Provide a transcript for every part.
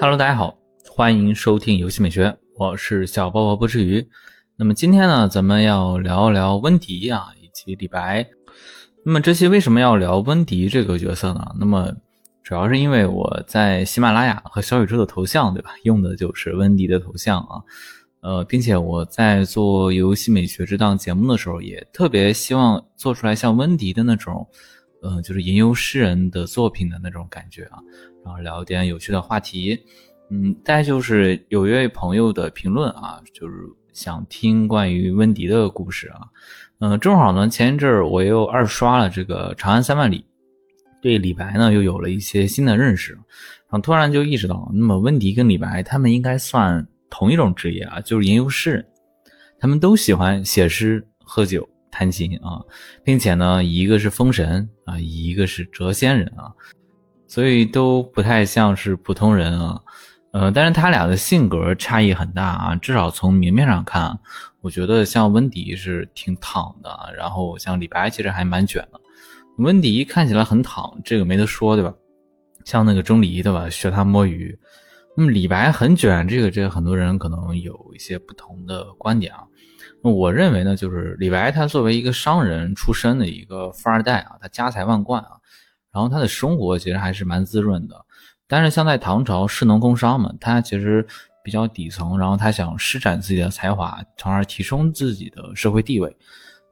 Hello，大家好，欢迎收听游戏美学，我是小包包不吃鱼。那么今天呢，咱们要聊一聊温迪啊，以及李白。那么这期为什么要聊温迪这个角色呢？那么主要是因为我在喜马拉雅和小宇宙的头像，对吧？用的就是温迪的头像啊。呃，并且我在做游戏美学这档节目的时候，也特别希望做出来像温迪的那种，呃，就是吟游诗人的作品的那种感觉啊。然后聊点有趣的话题，嗯，再就是有一位朋友的评论啊，就是。想听关于温迪的故事啊，嗯，正好呢，前一阵儿我又二刷了这个《长安三万里》，对李白呢又有了一些新的认识，然后突然就意识到，那么温迪跟李白他们应该算同一种职业啊，就是吟游诗人，他们都喜欢写诗、喝酒、弹琴啊，并且呢，一个是封神啊，一个是谪仙人啊，所以都不太像是普通人啊。呃，但是他俩的性格差异很大啊，至少从明面上看，我觉得像温迪是挺躺的，然后像李白其实还蛮卷的。温迪看起来很躺，这个没得说，对吧？像那个钟离，对吧？学他摸鱼。那么李白很卷，这个这个很多人可能有一些不同的观点啊。那我认为呢，就是李白他作为一个商人出身的一个富二代啊，他家财万贯啊，然后他的生活其实还是蛮滋润的。但是像在唐朝士农工商嘛，他其实比较底层，然后他想施展自己的才华，从而提升自己的社会地位。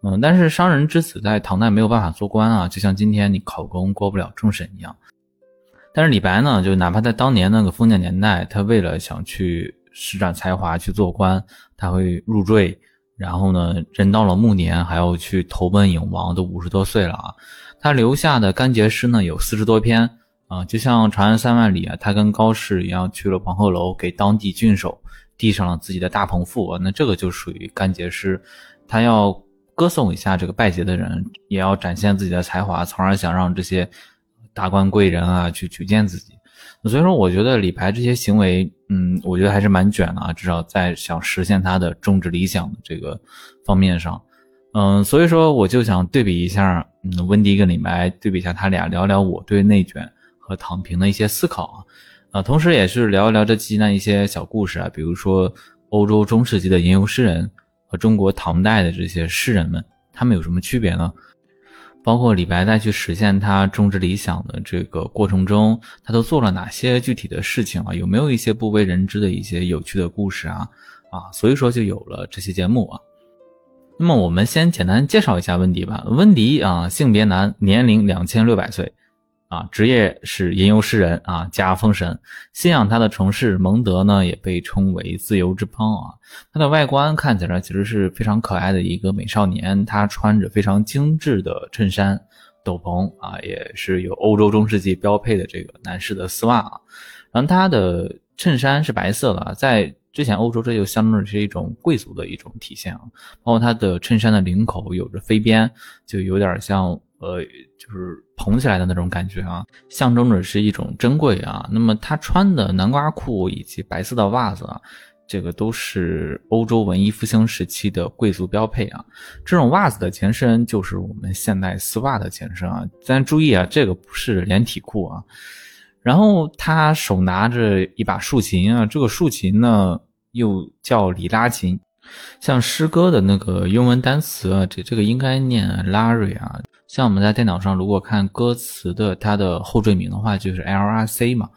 嗯，但是商人之子在唐代没有办法做官啊，就像今天你考公过不了政审一样。但是李白呢，就哪怕在当年那个封建年代，他为了想去施展才华去做官，他会入赘，然后呢，人到了暮年还要去投奔影王，都五十多岁了啊，他留下的干结诗呢有四十多篇。啊，就像《长安三万里》啊，他跟高适一样去了黄鹤楼，给当地郡守递上了自己的大捧腹，那这个就属于干结诗，他要歌颂一下这个拜节的人，也要展现自己的才华，从而想让这些达官贵人啊去举荐自己。所以说，我觉得李白这些行为，嗯，我觉得还是蛮卷的啊，至少在想实现他的政治理想的这个方面上，嗯，所以说我就想对比一下，嗯，温迪跟李白对比一下他俩，聊聊我对内卷。和躺平的一些思考啊，啊，同时也是聊一聊这期那一些小故事啊，比如说欧洲中世纪的吟游诗人和中国唐代的这些诗人们，他们有什么区别呢？包括李白在去实现他政治理想的这个过程中，他都做了哪些具体的事情啊？有没有一些不为人知的一些有趣的故事啊？啊，所以说就有了这期节目啊。那么我们先简单介绍一下温迪吧。温迪啊，性别男，年龄两千六百岁。啊，职业是吟游诗人啊，加封神。信仰他的城市蒙德呢，也被称为自由之邦啊。他的外观看起来其实是非常可爱的一个美少年，他穿着非常精致的衬衫、斗篷啊，也是有欧洲中世纪标配的这个男士的丝袜啊。然后他的衬衫是白色的，在之前欧洲这就相当于是一种贵族的一种体现啊。包括他的衬衫的领口有着飞边，就有点像。呃，就是捧起来的那种感觉啊，象征着是一种珍贵啊。那么他穿的南瓜裤以及白色的袜子啊，这个都是欧洲文艺复兴时期的贵族标配啊。这种袜子的前身就是我们现代丝袜的前身啊。但注意啊，这个不是连体裤啊。然后他手拿着一把竖琴啊，这个竖琴呢又叫里拉琴，像诗歌的那个英文单词啊，这这个应该念 Larry 啊。像我们在电脑上如果看歌词的它的后缀名的话，就是 L R C 嘛。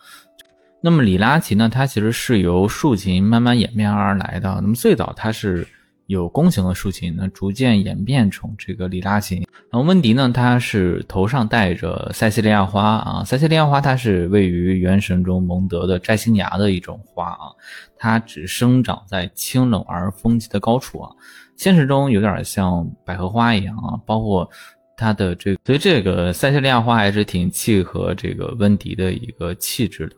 那么里拉琴呢，它其实是由竖琴慢慢演变而来的。那么最早它是有弓形的竖琴，那逐渐演变成这个里拉琴。然后温迪呢，它是头上戴着塞西利亚花啊，塞西利亚花它是位于原神中蒙德的摘星崖的一种花啊，它只生长在清冷而风急的高处啊。现实中有点像百合花一样啊，包括。它的这个，所以这个塞西利亚花还是挺契合这个温迪的一个气质的。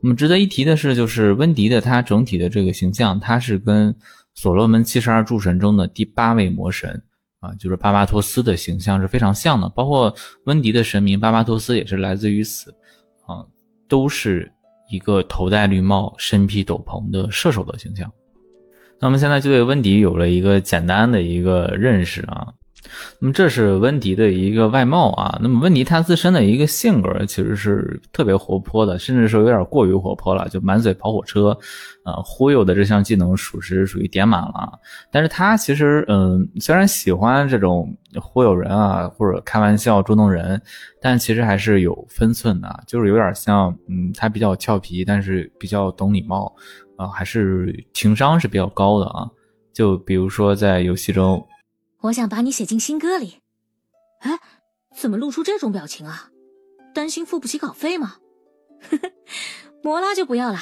那么值得一提的是，就是温迪的它整体的这个形象，它是跟所罗门七十二诸神中的第八位魔神啊，就是巴巴托斯的形象是非常像的。包括温迪的神明巴巴托斯也是来自于此啊，都是一个头戴绿帽、身披斗篷的射手的形象。那么现在就对温迪有了一个简单的一个认识啊。那么这是温迪的一个外貌啊。那么温迪他自身的一个性格其实是特别活泼的，甚至说有点过于活泼了，就满嘴跑火车，呃，忽悠的这项技能属实属于点满了。但是他其实，嗯，虽然喜欢这种忽悠人啊，或者开玩笑捉弄人，但其实还是有分寸的，就是有点像，嗯，他比较俏皮，但是比较懂礼貌，啊，还是情商是比较高的啊。就比如说在游戏中。我想把你写进新歌里，哎，怎么露出这种表情啊？担心付不起稿费吗？呵呵，摩拉就不要了，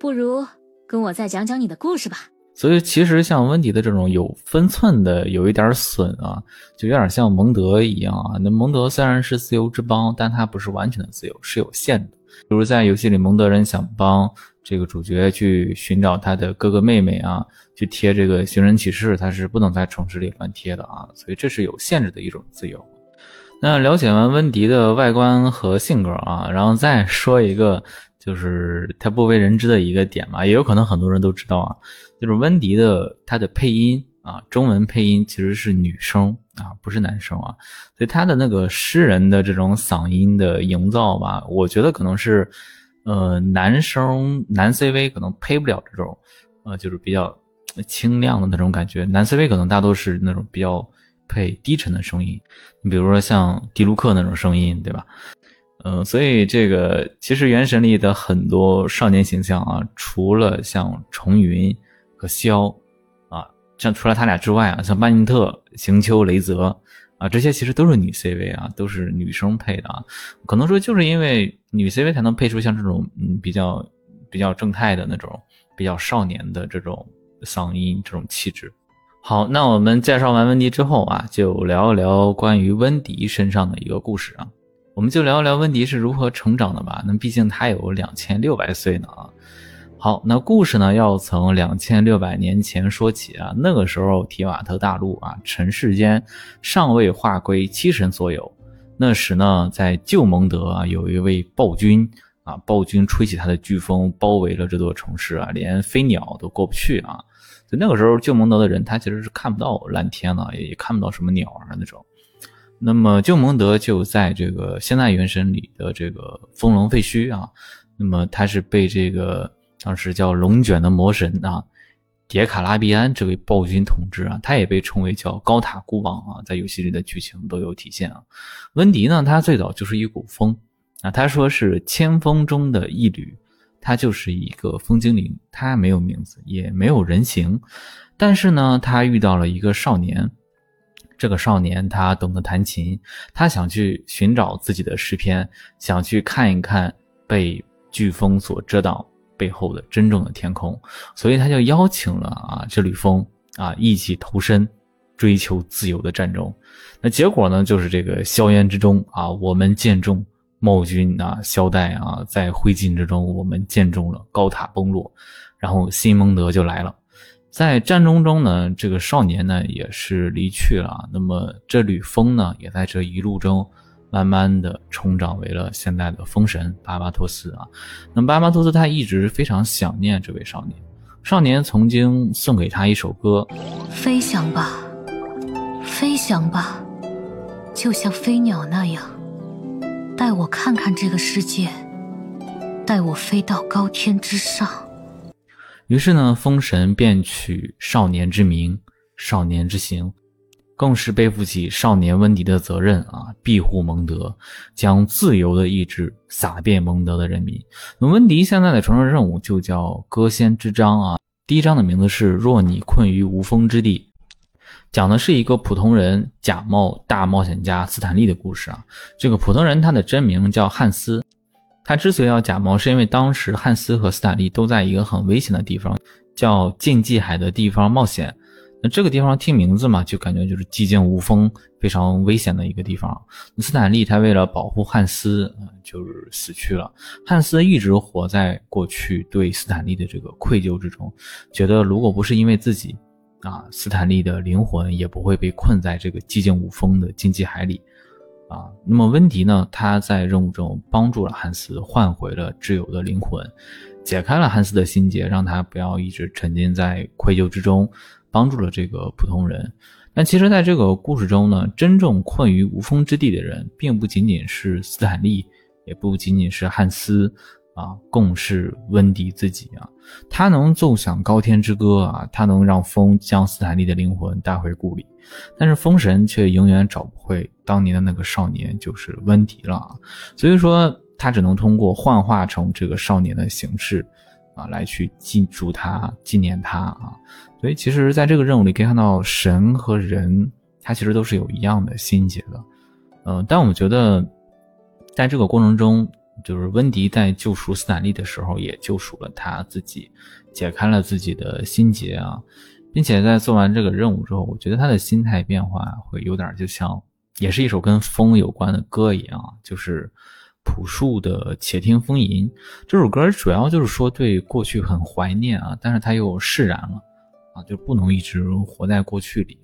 不如跟我再讲讲你的故事吧。所以其实像温迪的这种有分寸的，有一点损啊，就有点像蒙德一样啊。那蒙德虽然是自由之邦，但他不是完全的自由，是有限的。比如在游戏里，蒙德人想帮。这个主角去寻找他的哥哥妹妹啊，去贴这个寻人启事，他是不能在城市里乱贴的啊，所以这是有限制的一种自由。那了解完温迪的外观和性格啊，然后再说一个，就是他不为人知的一个点嘛，也有可能很多人都知道啊，就是温迪的他的配音啊，中文配音其实是女生啊，不是男生啊，所以他的那个诗人的这种嗓音的营造吧，我觉得可能是。呃，男生男 CV 可能配不了这种，呃，就是比较清亮的那种感觉。男 CV 可能大多是那种比较配低沉的声音，你比如说像迪卢克那种声音，对吧？嗯，所以这个其实原神里的很多少年形象啊，除了像重云和萧啊，像除了他俩之外啊，像班尼特、行秋、雷泽。啊，这些其实都是女 CV 啊，都是女生配的啊。可能说就是因为女 CV 才能配出像这种嗯比较比较正太的那种比较少年的这种嗓音这种气质。好，那我们介绍完温迪之后啊，就聊一聊关于温迪身上的一个故事啊。我们就聊一聊温迪是如何成长的吧。那毕竟他有两千六百岁呢啊。好，那故事呢要从两千六百年前说起啊。那个时候，提瓦特大陆啊，尘世间尚未划归七神所有。那时呢，在旧蒙德啊，有一位暴君啊，暴君吹起他的飓风，包围了这座城市啊，连飞鸟都过不去啊。就那个时候，旧蒙德的人他其实是看不到蓝天的，也看不到什么鸟啊那种。那么旧蒙德就在这个现代原神里的这个风龙废墟啊，那么他是被这个。当时叫龙卷的魔神啊，迭卡拉比安这位暴君统治啊，他也被称为叫高塔孤王啊，在游戏里的剧情都有体现啊。温迪呢，他最早就是一股风啊，他说是千风中的一缕，他就是一个风精灵，他没有名字，也没有人形，但是呢，他遇到了一个少年，这个少年他懂得弹琴，他想去寻找自己的诗篇，想去看一看被飓风所遮挡。背后的真正的天空，所以他就邀请了啊这缕风啊一起投身追求自由的战争。那结果呢，就是这个硝烟之中啊，我们见证茂军啊萧代啊在灰烬之中，我们见证了高塔崩落，然后新蒙德就来了。在战争中呢，这个少年呢也是离去了。那么这缕风呢，也在这一路中。慢慢的成长为了现在的风神巴巴托斯啊，那么巴巴托斯他一直非常想念这位少年，少年曾经送给他一首歌，飞翔吧，飞翔吧，就像飞鸟那样，带我看看这个世界，带我飞到高天之上。于是呢，风神便取少年之名，少年之形。更是背负起少年温迪的责任啊，庇护蒙德，将自由的意志洒遍蒙德的人民。那温迪现在的传说任务就叫《歌仙之章》啊，第一章的名字是“若你困于无风之地”，讲的是一个普通人假冒大冒险家斯坦利的故事啊。这个普通人他的真名叫汉斯，他之所以要假冒，是因为当时汉斯和斯坦利都在一个很危险的地方，叫禁忌海的地方冒险。那这个地方听名字嘛，就感觉就是寂静无风、非常危险的一个地方。斯坦利他为了保护汉斯，就是死去了。汉斯一直活在过去对斯坦利的这个愧疚之中，觉得如果不是因为自己，啊，斯坦利的灵魂也不会被困在这个寂静无风的禁忌海里。啊，那么温迪呢，他在任务中帮助了汉斯，换回了挚友的灵魂，解开了汉斯的心结，让他不要一直沉浸在愧疚之中。帮助了这个普通人，但其实，在这个故事中呢，真正困于无风之地的人，并不仅仅是斯坦利，也不仅仅是汉斯，啊，共是温迪自己啊。他能奏响高天之歌啊，他能让风将斯坦利的灵魂带回故里，但是风神却永远找不回当年的那个少年，就是温迪了啊。所以说，他只能通过幻化成这个少年的形式。啊，来去记住他，纪念他啊！所以其实，在这个任务里可以看到，神和人他其实都是有一样的心结的。嗯，但我觉得，在这个过程中，就是温迪在救赎斯坦利的时候，也救赎了他自己，解开了自己的心结啊，并且在做完这个任务之后，我觉得他的心态变化会有点就像，也是一首跟风有关的歌一样，就是。朴树的《且听风吟》这首歌主要就是说对过去很怀念啊，但是他又释然了啊，就不能一直活在过去里。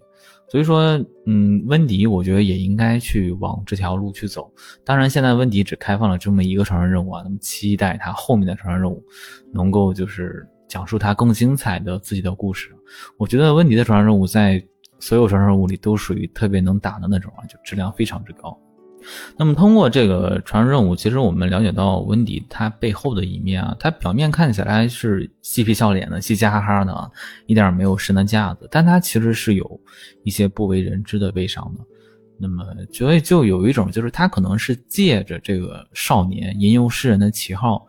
所以说，嗯，温迪我觉得也应该去往这条路去走。当然，现在温迪只开放了这么一个传说任务啊，那么期待他后面的传说任务能够就是讲述他更精彩的自己的故事。我觉得温迪的传说任务在所有传说任务里都属于特别能打的那种啊，就质量非常之高。那么通过这个传说任务，其实我们了解到温迪他背后的一面啊，他表面看起来是嬉皮笑脸的、嘻嘻哈哈的啊，一点没有神的架子，但他其实是有一些不为人知的悲伤的。那么所以就有一种，就是他可能是借着这个少年吟游诗人的旗号，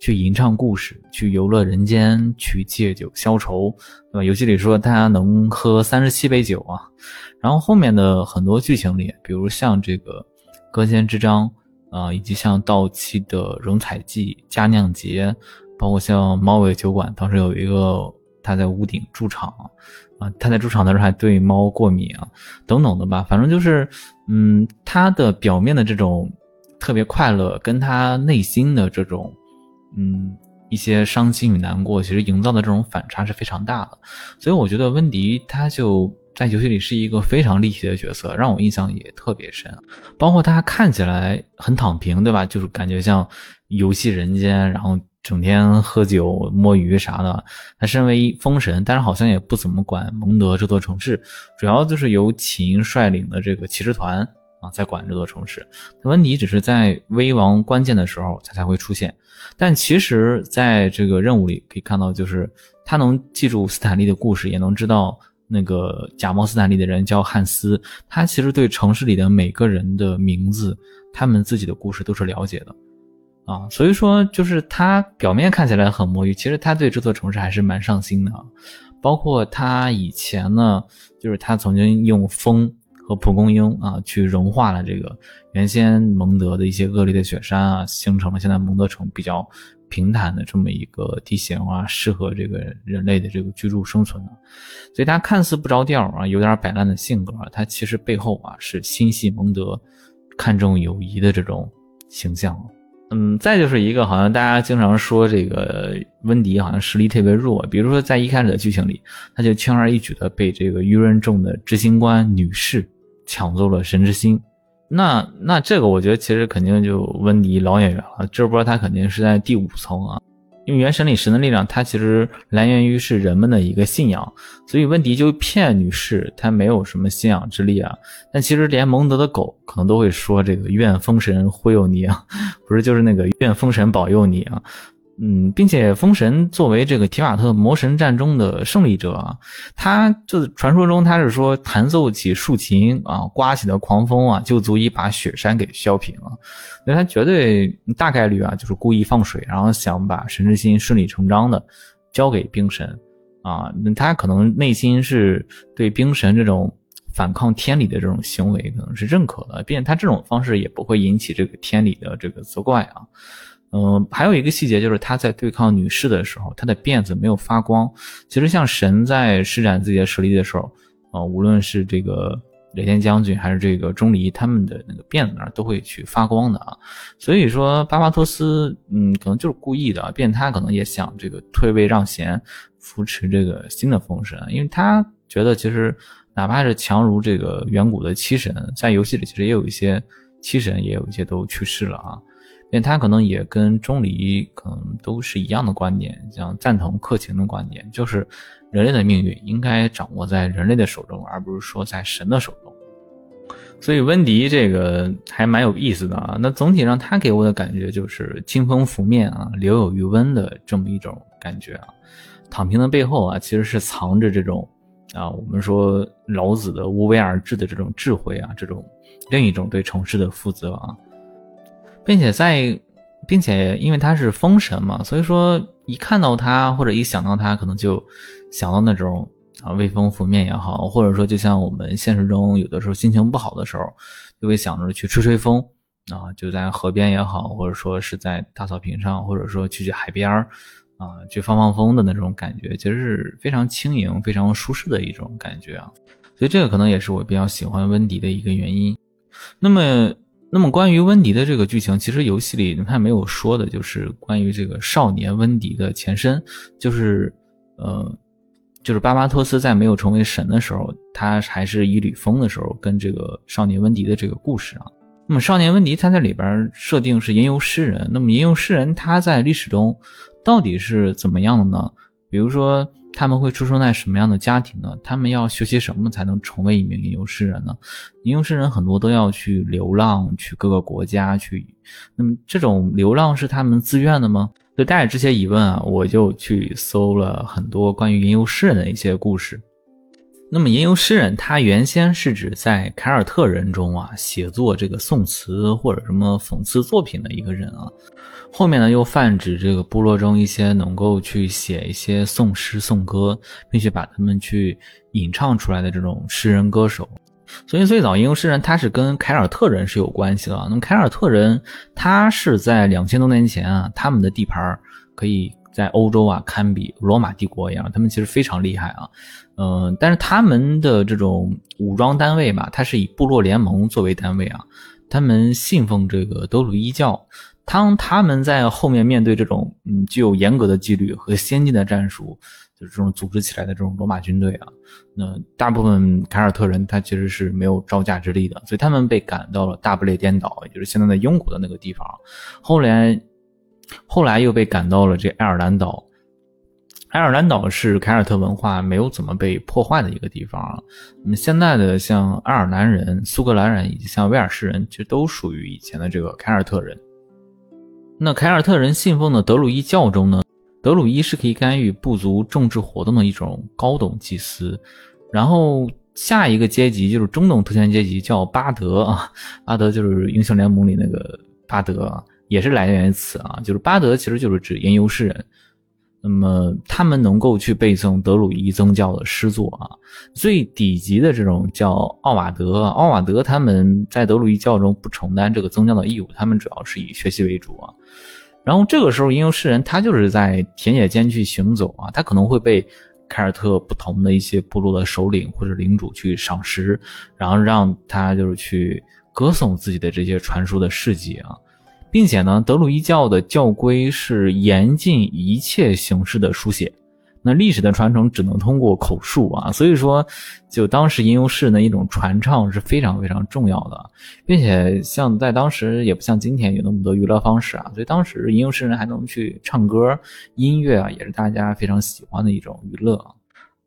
去吟唱故事，去游乐人间，去借酒消愁，对吧？游戏里说他能喝三十七杯酒啊，然后后面的很多剧情里，比如像这个。歌间之章啊，以及像到期的荣彩记、佳酿节，包括像猫尾酒馆，当时有一个他在屋顶驻场啊，他在驻场的时候还对猫过敏啊，等等的吧。反正就是，嗯，他的表面的这种特别快乐，跟他内心的这种，嗯，一些伤心与难过，其实营造的这种反差是非常大的。所以我觉得温迪他就。在游戏里是一个非常立体的角色，让我印象也特别深。包括他看起来很躺平，对吧？就是感觉像游戏人间，然后整天喝酒摸鱼啥的。他身为封神，但是好像也不怎么管蒙德这座城市，主要就是由秦率领的这个骑士团啊在管这座城市。温迪只是在危亡关键的时候他才会出现，但其实在这个任务里可以看到，就是他能记住斯坦利的故事，也能知道。那个假冒斯坦利的人叫汉斯，他其实对城市里的每个人的名字、他们自己的故事都是了解的，啊，所以说就是他表面看起来很魔芋，其实他对这座城市还是蛮上心的，包括他以前呢，就是他曾经用风和蒲公英啊去融化了这个原先蒙德的一些恶劣的雪山啊，形成了现在蒙德城比较。平坦的这么一个地形啊，适合这个人类的这个居住生存啊，所以他看似不着调啊，有点摆烂的性格，他其实背后啊是心系蒙德、看重友谊的这种形象。嗯，再就是一个好像大家经常说这个温迪好像实力特别弱，比如说在一开始的剧情里，他就轻而易举的被这个愚人众的执行官女士抢走了神之心。那那这个我觉得其实肯定就温迪老演员了，这波他肯定是在第五层啊，因为原神里神的力量它其实来源于是人们的一个信仰，所以温迪就骗女士他没有什么信仰之力啊，但其实连蒙德的狗可能都会说这个愿风神忽悠你啊，不是就是那个愿风神保佑你啊。嗯，并且风神作为这个提瓦特魔神战中的胜利者啊，他就是传说中他是说弹奏起竖琴啊，刮起的狂风啊，就足以把雪山给削平了。所以他绝对大概率啊，就是故意放水，然后想把神之心顺理成章的交给冰神啊。那他可能内心是对冰神这种反抗天理的这种行为可能是认可的，并且他这种方式也不会引起这个天理的这个责怪啊。嗯，还有一个细节就是他在对抗女士的时候，他的辫子没有发光。其实像神在施展自己的实力的时候，啊，无论是这个雷电将军还是这个钟离，他们的那个辫子那儿都会去发光的啊。所以说巴巴托斯，嗯，可能就是故意的，变他可能也想这个退位让贤，扶持这个新的风神，因为他觉得其实哪怕是强如这个远古的七神，在游戏里其实也有一些七神，也有一些都去世了啊。因为他可能也跟钟离可能都是一样的观点，像赞同克勤的观点，就是人类的命运应该掌握在人类的手中，而不是说在神的手中。所以温迪这个还蛮有意思的啊。那总体上他给我的感觉就是清风拂面啊，留有余温的这么一种感觉啊。躺平的背后啊，其实是藏着这种啊，我们说老子的无为而治的这种智慧啊，这种另一种对城市的负责啊，并且在，并且因为他是风神嘛，所以说一看到他或者一想到他，可能就想到那种啊微风拂面也好，或者说就像我们现实中有的时候心情不好的时候，就会想着去吹吹风啊，就在河边也好，或者说是在大草坪上，或者说去去海边儿。啊，去放放风的那种感觉，其实是非常轻盈、非常舒适的一种感觉啊。所以这个可能也是我比较喜欢温迪的一个原因。那么，那么关于温迪的这个剧情，其实游戏里他没有说的，就是关于这个少年温迪的前身，就是呃，就是巴巴托斯在没有成为神的时候，他还是以吕风的时候，跟这个少年温迪的这个故事啊。那么少年温迪他在里边设定是吟游诗人，那么吟游诗人他在历史中。到底是怎么样的呢？比如说，他们会出生在什么样的家庭呢？他们要学习什么才能成为一名吟游诗人呢？吟游诗人很多都要去流浪，去各个国家去。那么，这种流浪是他们自愿的吗？就带着这些疑问啊，我就去搜了很多关于吟游诗人的一些故事。那么，吟游诗人他原先是指在凯尔特人中啊，写作这个宋词或者什么讽刺作品的一个人啊。后面呢，又泛指这个部落中一些能够去写一些宋诗宋歌，并且把他们去吟唱出来的这种诗人歌手。所以最早吟游诗人他是跟凯尔特人是有关系的。那么凯尔特人他是在两千多年前啊，他们的地盘可以在欧洲啊堪比罗马帝国一样，他们其实非常厉害啊。嗯，但是他们的这种武装单位吧，它是以部落联盟作为单位啊，他们信奉这个德鲁伊教。当他们在后面面对这种嗯具有严格的纪律和先进的战术，就是这种组织起来的这种罗马军队啊，那大部分凯尔特人他其实是没有招架之力的，所以他们被赶到了大不列颠岛，也就是现在的英国的那个地方。后来，后来又被赶到了这爱尔兰岛。爱尔兰岛是凯尔特文化没有怎么被破坏的一个地方。那么现在的像爱尔兰人、苏格兰人以及像威尔士人，其实都属于以前的这个凯尔特人。那凯尔特人信奉的德鲁伊教中呢，德鲁伊是可以干预部族政治活动的一种高等祭司。然后下一个阶级就是中等特权阶级，叫巴德啊，巴德就是英雄联盟里那个巴德，也是来源于此啊，就是巴德其实就是指吟游诗人。那么他们能够去背诵德鲁伊宗教的诗作啊，最底级的这种叫奥瓦德，奥瓦德他们在德鲁伊教中不承担这个宗教的义务，他们主要是以学习为主啊。然后这个时候吟游诗人他就是在田野间去行走啊，他可能会被凯尔特不同的一些部落的首领或者领主去赏识，然后让他就是去歌颂自己的这些传说的事迹啊。并且呢，德鲁伊教的教规是严禁一切形式的书写，那历史的传承只能通过口述啊，所以说，就当时吟游诗人的一种传唱是非常非常重要的，并且像在当时也不像今天有那么多娱乐方式啊，所以当时吟游诗人还能去唱歌，音乐啊也是大家非常喜欢的一种娱乐。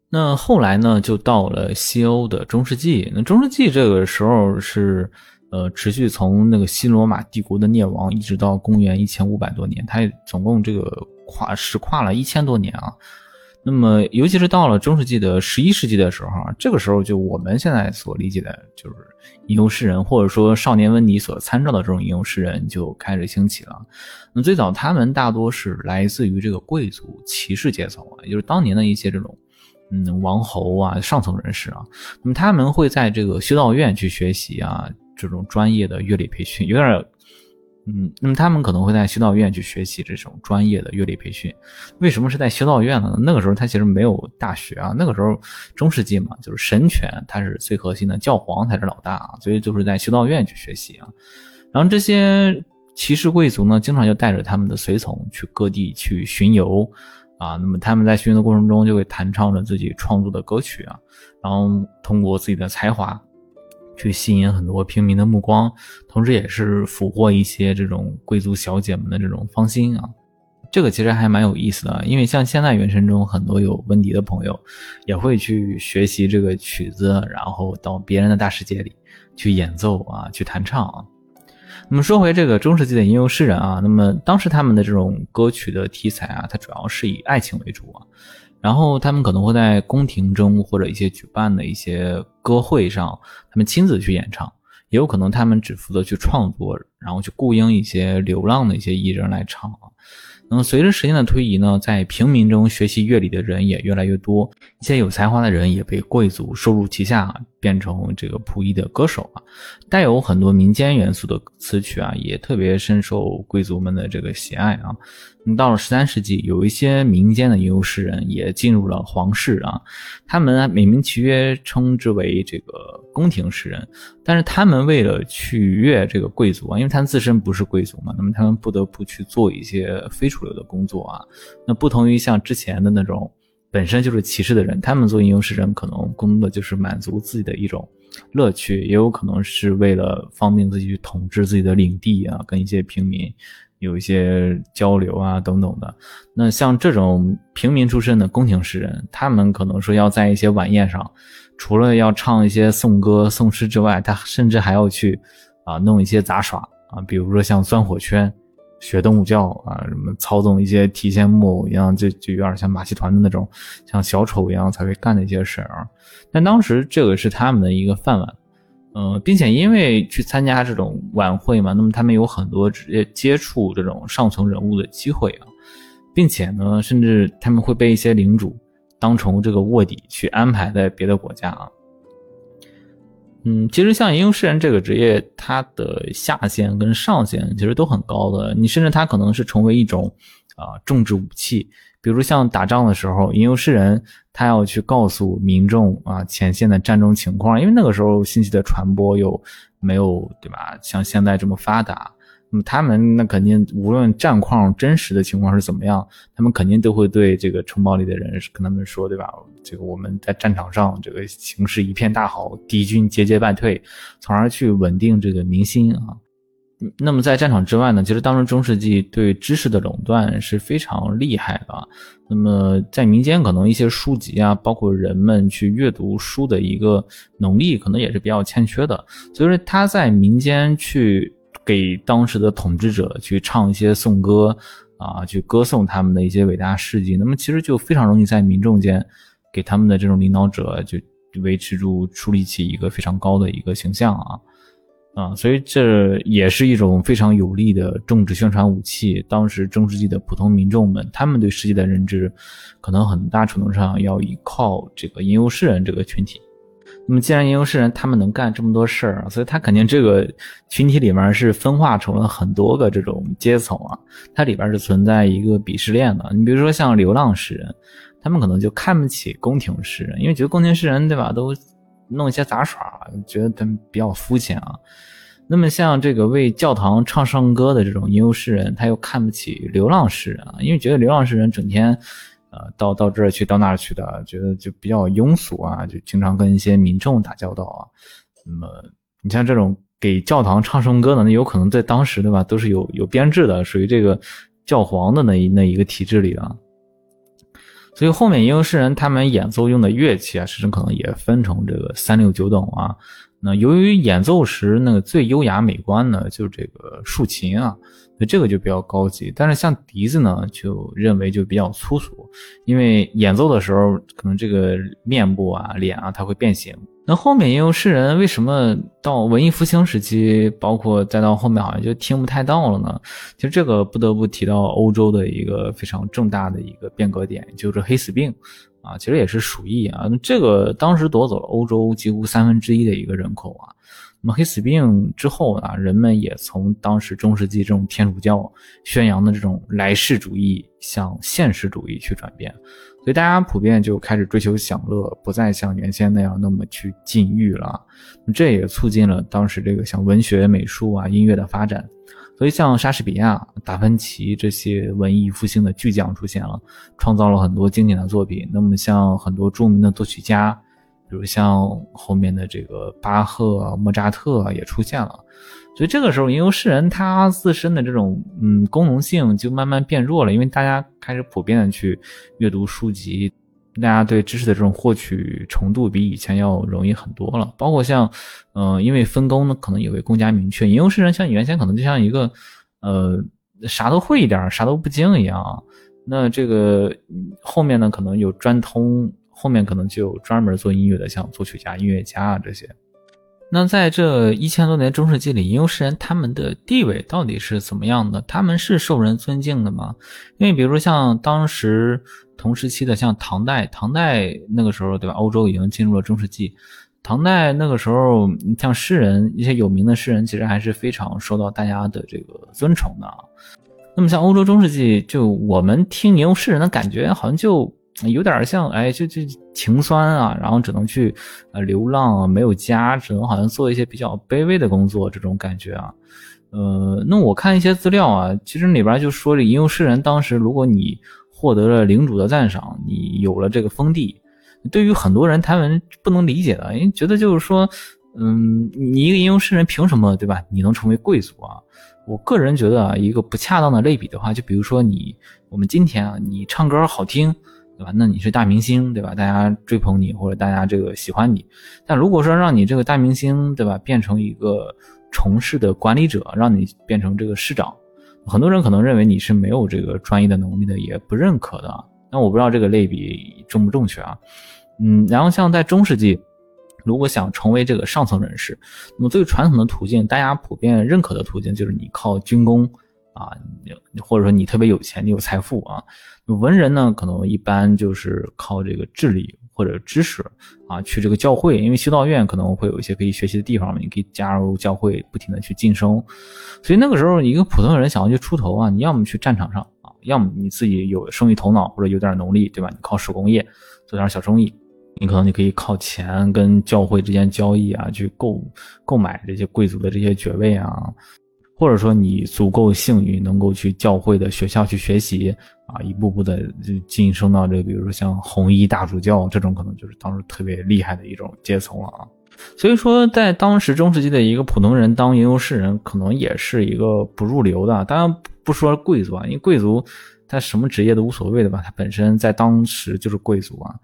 那后来呢，就到了西欧的中世纪，那中世纪这个时候是。呃，持续从那个新罗马帝国的灭亡，一直到公元一千五百多年，它总共这个跨时跨了一千多年啊。那么，尤其是到了中世纪的十一世纪的时候，这个时候就我们现在所理解的，就是吟游诗人，或者说少年温迪所参照的这种吟游诗人就开始兴起了。那最早他们大多是来自于这个贵族骑士阶层啊，也就是当年的一些这种嗯王侯啊上层人士啊。那么他们会在这个修道院去学习啊。这种专业的乐理培训有点，嗯，那么他们可能会在修道院去学习这种专业的乐理培训。为什么是在修道院呢？那个时候他其实没有大学啊，那个时候中世纪嘛，就是神权他是最核心的，教皇才是老大啊，所以就是在修道院去学习啊。然后这些骑士贵族呢，经常就带着他们的随从去各地去巡游啊。那么他们在巡游的过程中，就会弹唱着自己创作的歌曲啊，然后通过自己的才华。去吸引很多平民的目光，同时也是俘获一些这种贵族小姐们的这种芳心啊。这个其实还蛮有意思的，因为像现在原神中很多有温迪的朋友，也会去学习这个曲子，然后到别人的大世界里去演奏啊，去弹唱啊。那么说回这个中世纪的吟游诗人啊，那么当时他们的这种歌曲的题材啊，它主要是以爱情为主啊，然后他们可能会在宫廷中或者一些举办的一些歌会上，他们亲自去演唱，也有可能他们只负责去创作，然后去雇佣一些流浪的一些艺人来唱。那么随着时间的推移呢，在平民中学习乐理的人也越来越多，一些有才华的人也被贵族收入旗下，变成这个仆役的歌手啊。带有很多民间元素的词曲啊，也特别深受贵族们的这个喜爱啊。到了十三世纪，有一些民间的吟游诗人也进入了皇室啊，他们美名其曰称之为这个宫廷诗人，但是他们为了取悦这个贵族啊，因为他们自身不是贵族嘛，那么他们不得不去做一些非主流的工作啊。那不同于像之前的那种本身就是歧视的人，他们做吟游诗人可能更多的就是满足自己的一种乐趣，也有可能是为了方便自己去统治自己的领地啊，跟一些平民。有一些交流啊，等等的。那像这种平民出身的宫廷诗人，他们可能说要在一些晚宴上，除了要唱一些颂歌、颂诗之外，他甚至还要去啊弄一些杂耍啊，比如说像钻火圈、学动物叫啊，什么操纵一些提线木偶一样，就就有点像马戏团的那种，像小丑一样才会干的一些事儿。但当时这个是他们的一个饭碗。嗯，并且因为去参加这种晚会嘛，那么他们有很多直接接触这种上层人物的机会啊，并且呢，甚至他们会被一些领主当成这个卧底去安排在别的国家啊。嗯，其实像吟游诗人这个职业，它的下限跟上限其实都很高的，你甚至他可能是成为一种啊政治武器。比如像打仗的时候，吟游诗人他要去告诉民众啊前线的战争情况，因为那个时候信息的传播又没有对吧？像现在这么发达，那么他们那肯定无论战况真实的情况是怎么样，他们肯定都会对这个城堡里的人跟他们说，对吧？这个我们在战场上这个形势一片大好，敌军节节败退，从而去稳定这个民心啊。那么在战场之外呢，其实当时中世纪对知识的垄断是非常厉害的。那么在民间，可能一些书籍啊，包括人们去阅读书的一个能力，可能也是比较欠缺的。所以说他在民间去给当时的统治者去唱一些颂歌啊，去歌颂他们的一些伟大事迹，那么其实就非常容易在民众间给他们的这种领导者就维持住树立起一个非常高的一个形象啊。啊，所以这也是一种非常有力的政治宣传武器。当时中世纪的普通民众们，他们对世界的认知，可能很大程度上要依靠这个吟游诗人这个群体。那么，既然吟游诗人他们能干这么多事儿，所以他肯定这个群体里面是分化成了很多个这种阶层啊。它里边是存在一个鄙视链的。你比如说像流浪诗人，他们可能就看不起宫廷诗人，因为觉得宫廷诗人对吧都。弄一些杂耍，觉得他们比较肤浅啊。那么像这个为教堂唱圣歌的这种吟游诗人，他又看不起流浪诗人啊，因为觉得流浪诗人整天，呃，到到这儿去，到那儿去的，觉得就比较庸俗啊，就经常跟一些民众打交道啊。那么你像这种给教堂唱圣歌的，那有可能在当时对吧，都是有有编制的，属于这个教皇的那一那一个体制里啊。所以后面吟游诗人他们演奏用的乐器啊，实际可能也分成这个三六九等啊。那由于演奏时那个最优雅美观呢，就是这个竖琴啊，那这个就比较高级。但是像笛子呢，就认为就比较粗俗，因为演奏的时候可能这个面部啊、脸啊，它会变形。那后面吟游诗人为什么到文艺复兴时期，包括再到后面好像就听不太到了呢？其实这个不得不提到欧洲的一个非常重大的一个变革点，就是黑死病啊，其实也是鼠疫啊。这个当时夺走了欧洲几乎三分之一的一个人口啊。那么黑死病之后啊，人们也从当时中世纪这种天主教宣扬的这种来世主义向现实主义去转变。所以大家普遍就开始追求享乐，不再像原先那样那么去禁欲了。这也促进了当时这个像文学、美术啊、音乐的发展。所以像莎士比亚、达芬奇这些文艺复兴的巨匠出现了，创造了很多经典的作品。那么像很多著名的作曲家，比如像后面的这个巴赫、莫扎特也出现了。所以这个时候吟游诗人他自身的这种嗯功能性就慢慢变弱了，因为大家开始普遍的去阅读书籍，大家对知识的这种获取程度比以前要容易很多了。包括像嗯，因为分工呢可能也会更加明确，吟游诗人像你原先可能就像一个呃啥都会一点，啥都不精一样。那这个后面呢可能有专通，后面可能就有专门做音乐的，像作曲家、音乐家啊这些。那在这一千多年中世纪里，吟游诗人他们的地位到底是怎么样的？他们是受人尊敬的吗？因为比如像当时同时期的，像唐代，唐代那个时候，对吧？欧洲已经进入了中世纪，唐代那个时候，像诗人一些有名的诗人，其实还是非常受到大家的这个尊崇的。那么像欧洲中世纪，就我们听吟游诗人的感觉，好像就。有点像，哎，就就情酸啊，然后只能去呃流浪啊，没有家，只能好像做一些比较卑微的工作，这种感觉啊。呃，那我看一些资料啊，其实里边就说这吟游诗人当时，如果你获得了领主的赞赏，你有了这个封地，对于很多人他们不能理解的，因为觉得就是说，嗯，你一个吟游诗人凭什么对吧？你能成为贵族啊？我个人觉得啊，一个不恰当的类比的话，就比如说你，我们今天啊，你唱歌好听。对吧？那你是大明星，对吧？大家追捧你，或者大家这个喜欢你。但如果说让你这个大明星，对吧，变成一个城市的管理者，让你变成这个市长，很多人可能认为你是没有这个专业的能力的，也不认可的。那我不知道这个类比正不正确啊？嗯，然后像在中世纪，如果想成为这个上层人士，那么最传统的途径，大家普遍认可的途径就是你靠军功。啊，或者说你特别有钱，你有财富啊。文人呢，可能一般就是靠这个智力或者知识啊，去这个教会，因为修道院可能会有一些可以学习的地方嘛，你可以加入教会，不停的去晋升。所以那个时候，一个普通人想要去出头啊，你要么去战场上啊，要么你自己有生意头脑或者有点能力，对吧？你靠手工业做点小生意，你可能你可以靠钱跟教会之间交易啊，去购购买这些贵族的这些爵位啊。或者说你足够幸运，能够去教会的学校去学习啊，一步步的就晋升到这个，比如说像红衣大主教这种，可能就是当时特别厉害的一种阶层了啊。所以说，在当时中世纪的一个普通人当吟游诗人，可能也是一个不入流的。当然不说贵族啊，因为贵族他什么职业都无所谓的吧，他本身在当时就是贵族啊。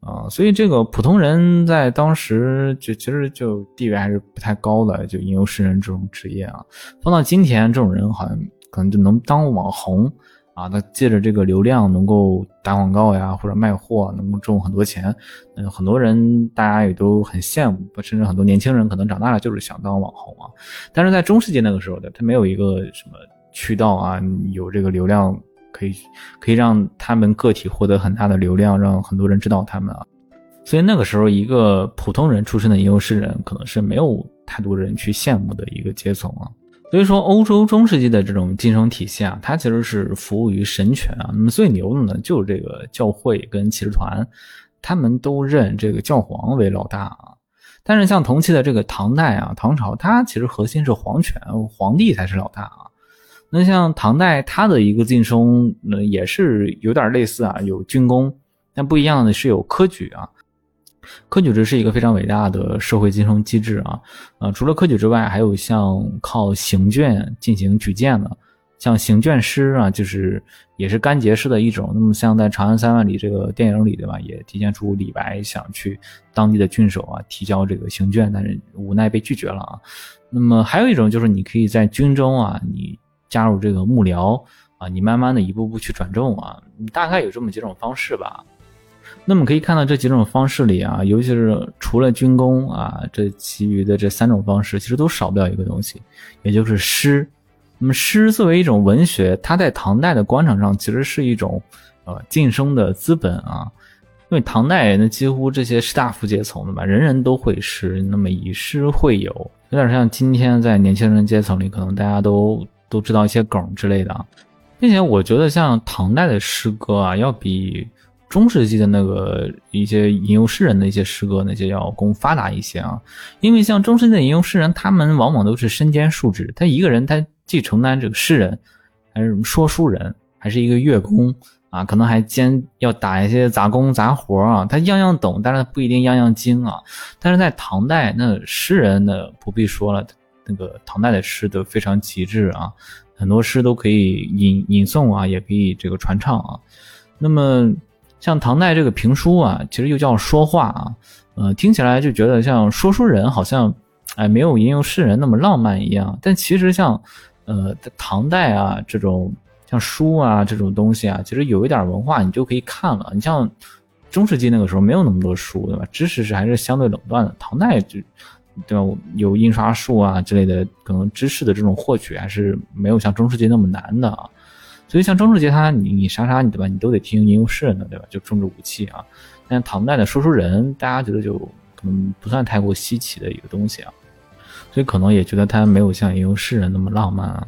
啊，所以这个普通人在当时就其实就地位还是不太高的，就吟游诗人这种职业啊，放到今天，这种人好像可能就能当网红啊，他借着这个流量能够打广告呀，或者卖货，能够挣很多钱。嗯，很多人大家也都很羡慕，甚至很多年轻人可能长大了就是想当网红啊。但是在中世纪那个时候的，他没有一个什么渠道啊，有这个流量。可以可以让他们个体获得很大的流量，让很多人知道他们啊。所以那个时候，一个普通人出身的吟游诗人，可能是没有太多人去羡慕的一个阶层啊。所以说，欧洲中世纪的这种晋升体系啊，它其实是服务于神权啊。那么最牛的呢，就是这个教会跟骑士团，他们都认这个教皇为老大啊。但是像同期的这个唐代啊，唐朝，它其实核心是皇权，皇帝才是老大啊。那像唐代，他的一个晋升，那也是有点类似啊，有军功，但不一样的是有科举啊。科举制是一个非常伟大的社会晋升机制啊。呃，除了科举之外，还有像靠行卷进行举荐的，像行卷师啊，就是也是干结式的一种。那么像在《长安三万里》这个电影里，对吧，也体现出李白想去当地的郡守啊提交这个行卷，但是无奈被拒绝了啊。那么还有一种就是你可以在军中啊，你。加入这个幕僚啊，你慢慢的一步步去转正啊，大概有这么几种方式吧。那么可以看到这几种方式里啊，尤其是除了军功啊，这其余的这三种方式其实都少不了一个东西，也就是诗。那么诗作为一种文学，它在唐代的官场上其实是一种呃晋升的资本啊。因为唐代人呢，几乎这些士大夫阶层的吧，人人都会诗，那么以诗会友，有点像今天在年轻人阶层里，可能大家都。都知道一些梗之类的，并且我觉得像唐代的诗歌啊，要比中世纪的那个一些吟游诗人的一些诗歌那些要更发达一些啊。因为像中世纪的吟游诗人，他们往往都是身兼数职，他一个人他既承担这个诗人，还是什么说书人，还是一个乐工啊，可能还兼要打一些杂工杂活啊，他样样懂，但是他不一定样样精啊。但是在唐代，那诗人呢不必说了，那个唐代的诗都非常极致啊，很多诗都可以吟吟诵啊，也可以这个传唱啊。那么像唐代这个评书啊，其实又叫说话啊，呃，听起来就觉得像说书人好像哎没有吟游诗人那么浪漫一样，但其实像呃唐代啊这种。像书啊这种东西啊，其实有一点文化，你就可以看了。你像中世纪那个时候没有那么多书，对吧？知识是还是相对垄断的。唐代就，对吧？有印刷术啊之类的，可能知识的这种获取还是没有像中世纪那么难的啊。所以像中世纪，他你你杀杀你对吧？你都得听吟游诗人的对吧？就重质武器啊。但唐代的说书人，大家觉得就可能不算太过稀奇的一个东西啊，所以可能也觉得他没有像吟游诗人那么浪漫啊。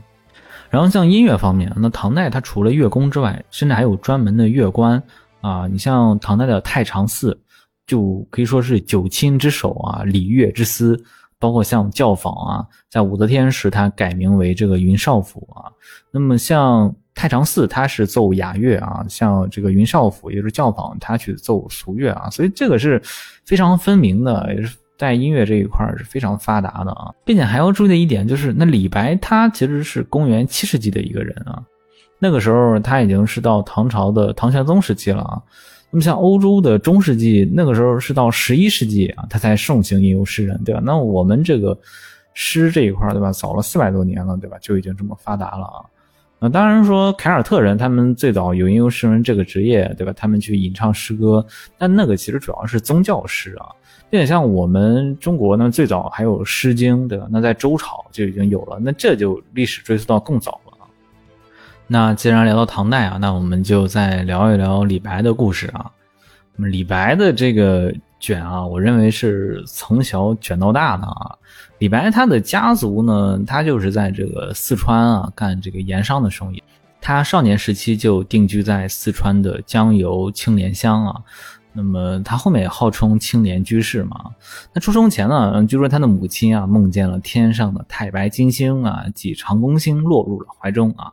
然后像音乐方面，那唐代它除了乐工之外，甚至还有专门的乐官啊。你像唐代的太常寺，就可以说是九卿之首啊，礼乐之司。包括像教坊啊，在武则天时它改名为这个云少府啊。那么像太常寺，它是奏雅乐啊；像这个云少府，也就是教坊，他去奏俗乐啊。所以这个是非常分明的，也是。在音乐这一块是非常发达的啊，并且还要注意的一点就是，那李白他其实是公元七世纪的一个人啊，那个时候他已经是到唐朝的唐玄宗时期了啊。那么像欧洲的中世纪，那个时候是到十一世纪啊，他才盛行吟游诗人，对吧？那我们这个诗这一块，对吧？早了四百多年了，对吧？就已经这么发达了啊。那当然说凯尔特人他们最早有吟游诗人这个职业，对吧？他们去吟唱诗歌，但那个其实主要是宗教诗啊。有点像我们中国呢，最早还有《诗经》，对吧？那在周朝就已经有了，那这就历史追溯到更早了。那既然聊到唐代啊，那我们就再聊一聊李白的故事啊。那么李白的这个卷啊，我认为是从小卷到大的啊。李白他的家族呢，他就是在这个四川啊干这个盐商的生意。他少年时期就定居在四川的江油青莲乡啊。那么他后面也号称青莲居士嘛。那出生前呢，据说他的母亲啊梦见了天上的太白金星啊，即长公星落入了怀中啊。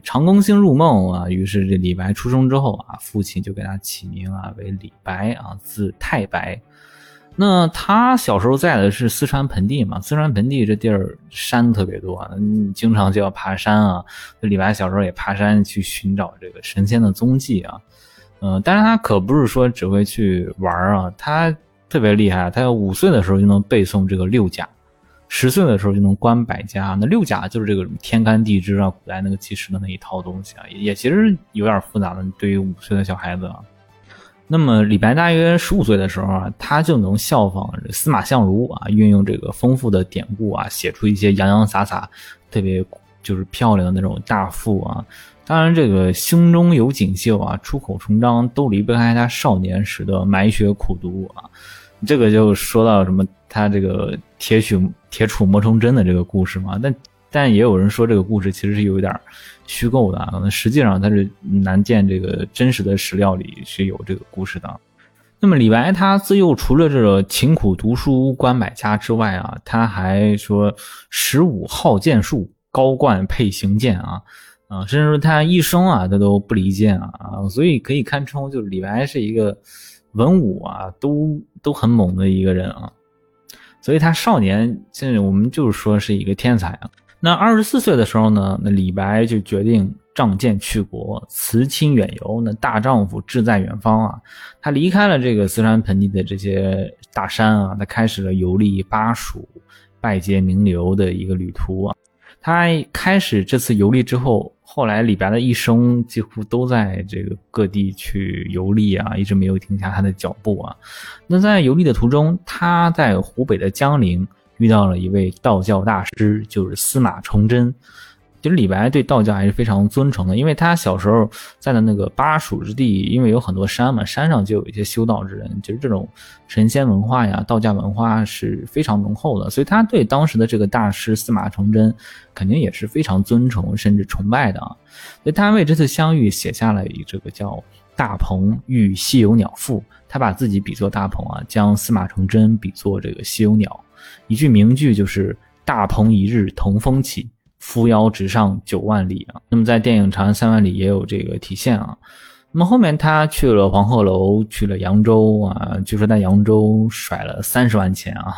长庚星入梦啊，于是这李白出生之后啊，父亲就给他起名啊为李白啊，字太白。那他小时候在的是四川盆地嘛，四川盆地这地儿山特别多，嗯，经常就要爬山啊。李白小时候也爬山去寻找这个神仙的踪迹啊。嗯，但是他可不是说只会去玩啊，他特别厉害，他五岁的时候就能背诵这个六甲，十岁的时候就能观百家。那六甲就是这个天干地支啊，古代那个计时的那一套东西啊，也其实有点复杂的，对于五岁的小孩子啊。那么李白大约十五岁的时候啊，他就能效仿司马相如啊，运用这个丰富的典故啊，写出一些洋洋洒洒、特别就是漂亮的那种大赋啊。当然，这个胸中有锦绣啊，出口成章，都离不开他少年时的埋血苦读啊。这个就说到什么，他这个铁杵铁杵磨成针的这个故事嘛。但但也有人说，这个故事其实是有点虚构的啊。那实际上，他是难见这个真实的史料里是有这个故事的。那么李白他自幼除了这个勤苦读书、观百家之外啊，他还说十五好剑术，高冠配行剑啊。啊，甚至说他一生啊，他都不离剑啊，所以可以堪称就是李白是一个文武啊都都很猛的一个人啊。所以他少年现在我们就是说是一个天才啊。那二十四岁的时候呢，那李白就决定仗剑去国，辞亲远游。那大丈夫志在远方啊，他离开了这个四川盆地的这些大山啊，他开始了游历巴蜀、拜结名流的一个旅途啊。他开始这次游历之后，后来李白的一生几乎都在这个各地去游历啊，一直没有停下他的脚步啊。那在游历的途中，他在湖北的江陵遇到了一位道教大师，就是司马崇祯。其实李白对道教还是非常尊崇的，因为他小时候在的那个巴蜀之地，因为有很多山嘛，山上就有一些修道之人，其实这种神仙文化呀、道家文化是非常浓厚的，所以他对当时的这个大师司马崇祯肯定也是非常尊崇甚至崇拜的啊。所以他为这次相遇写下了一这个叫《大鹏遇西游鸟赋》，他把自己比作大鹏啊，将司马崇祯比作这个西游鸟，一句名句就是“大鹏一日同风起”。扶摇直上九万里啊。那么在电影《长安三万里》也有这个体现啊。那么后面他去了黄鹤楼，去了扬州啊，据说在扬州甩了三十万钱啊，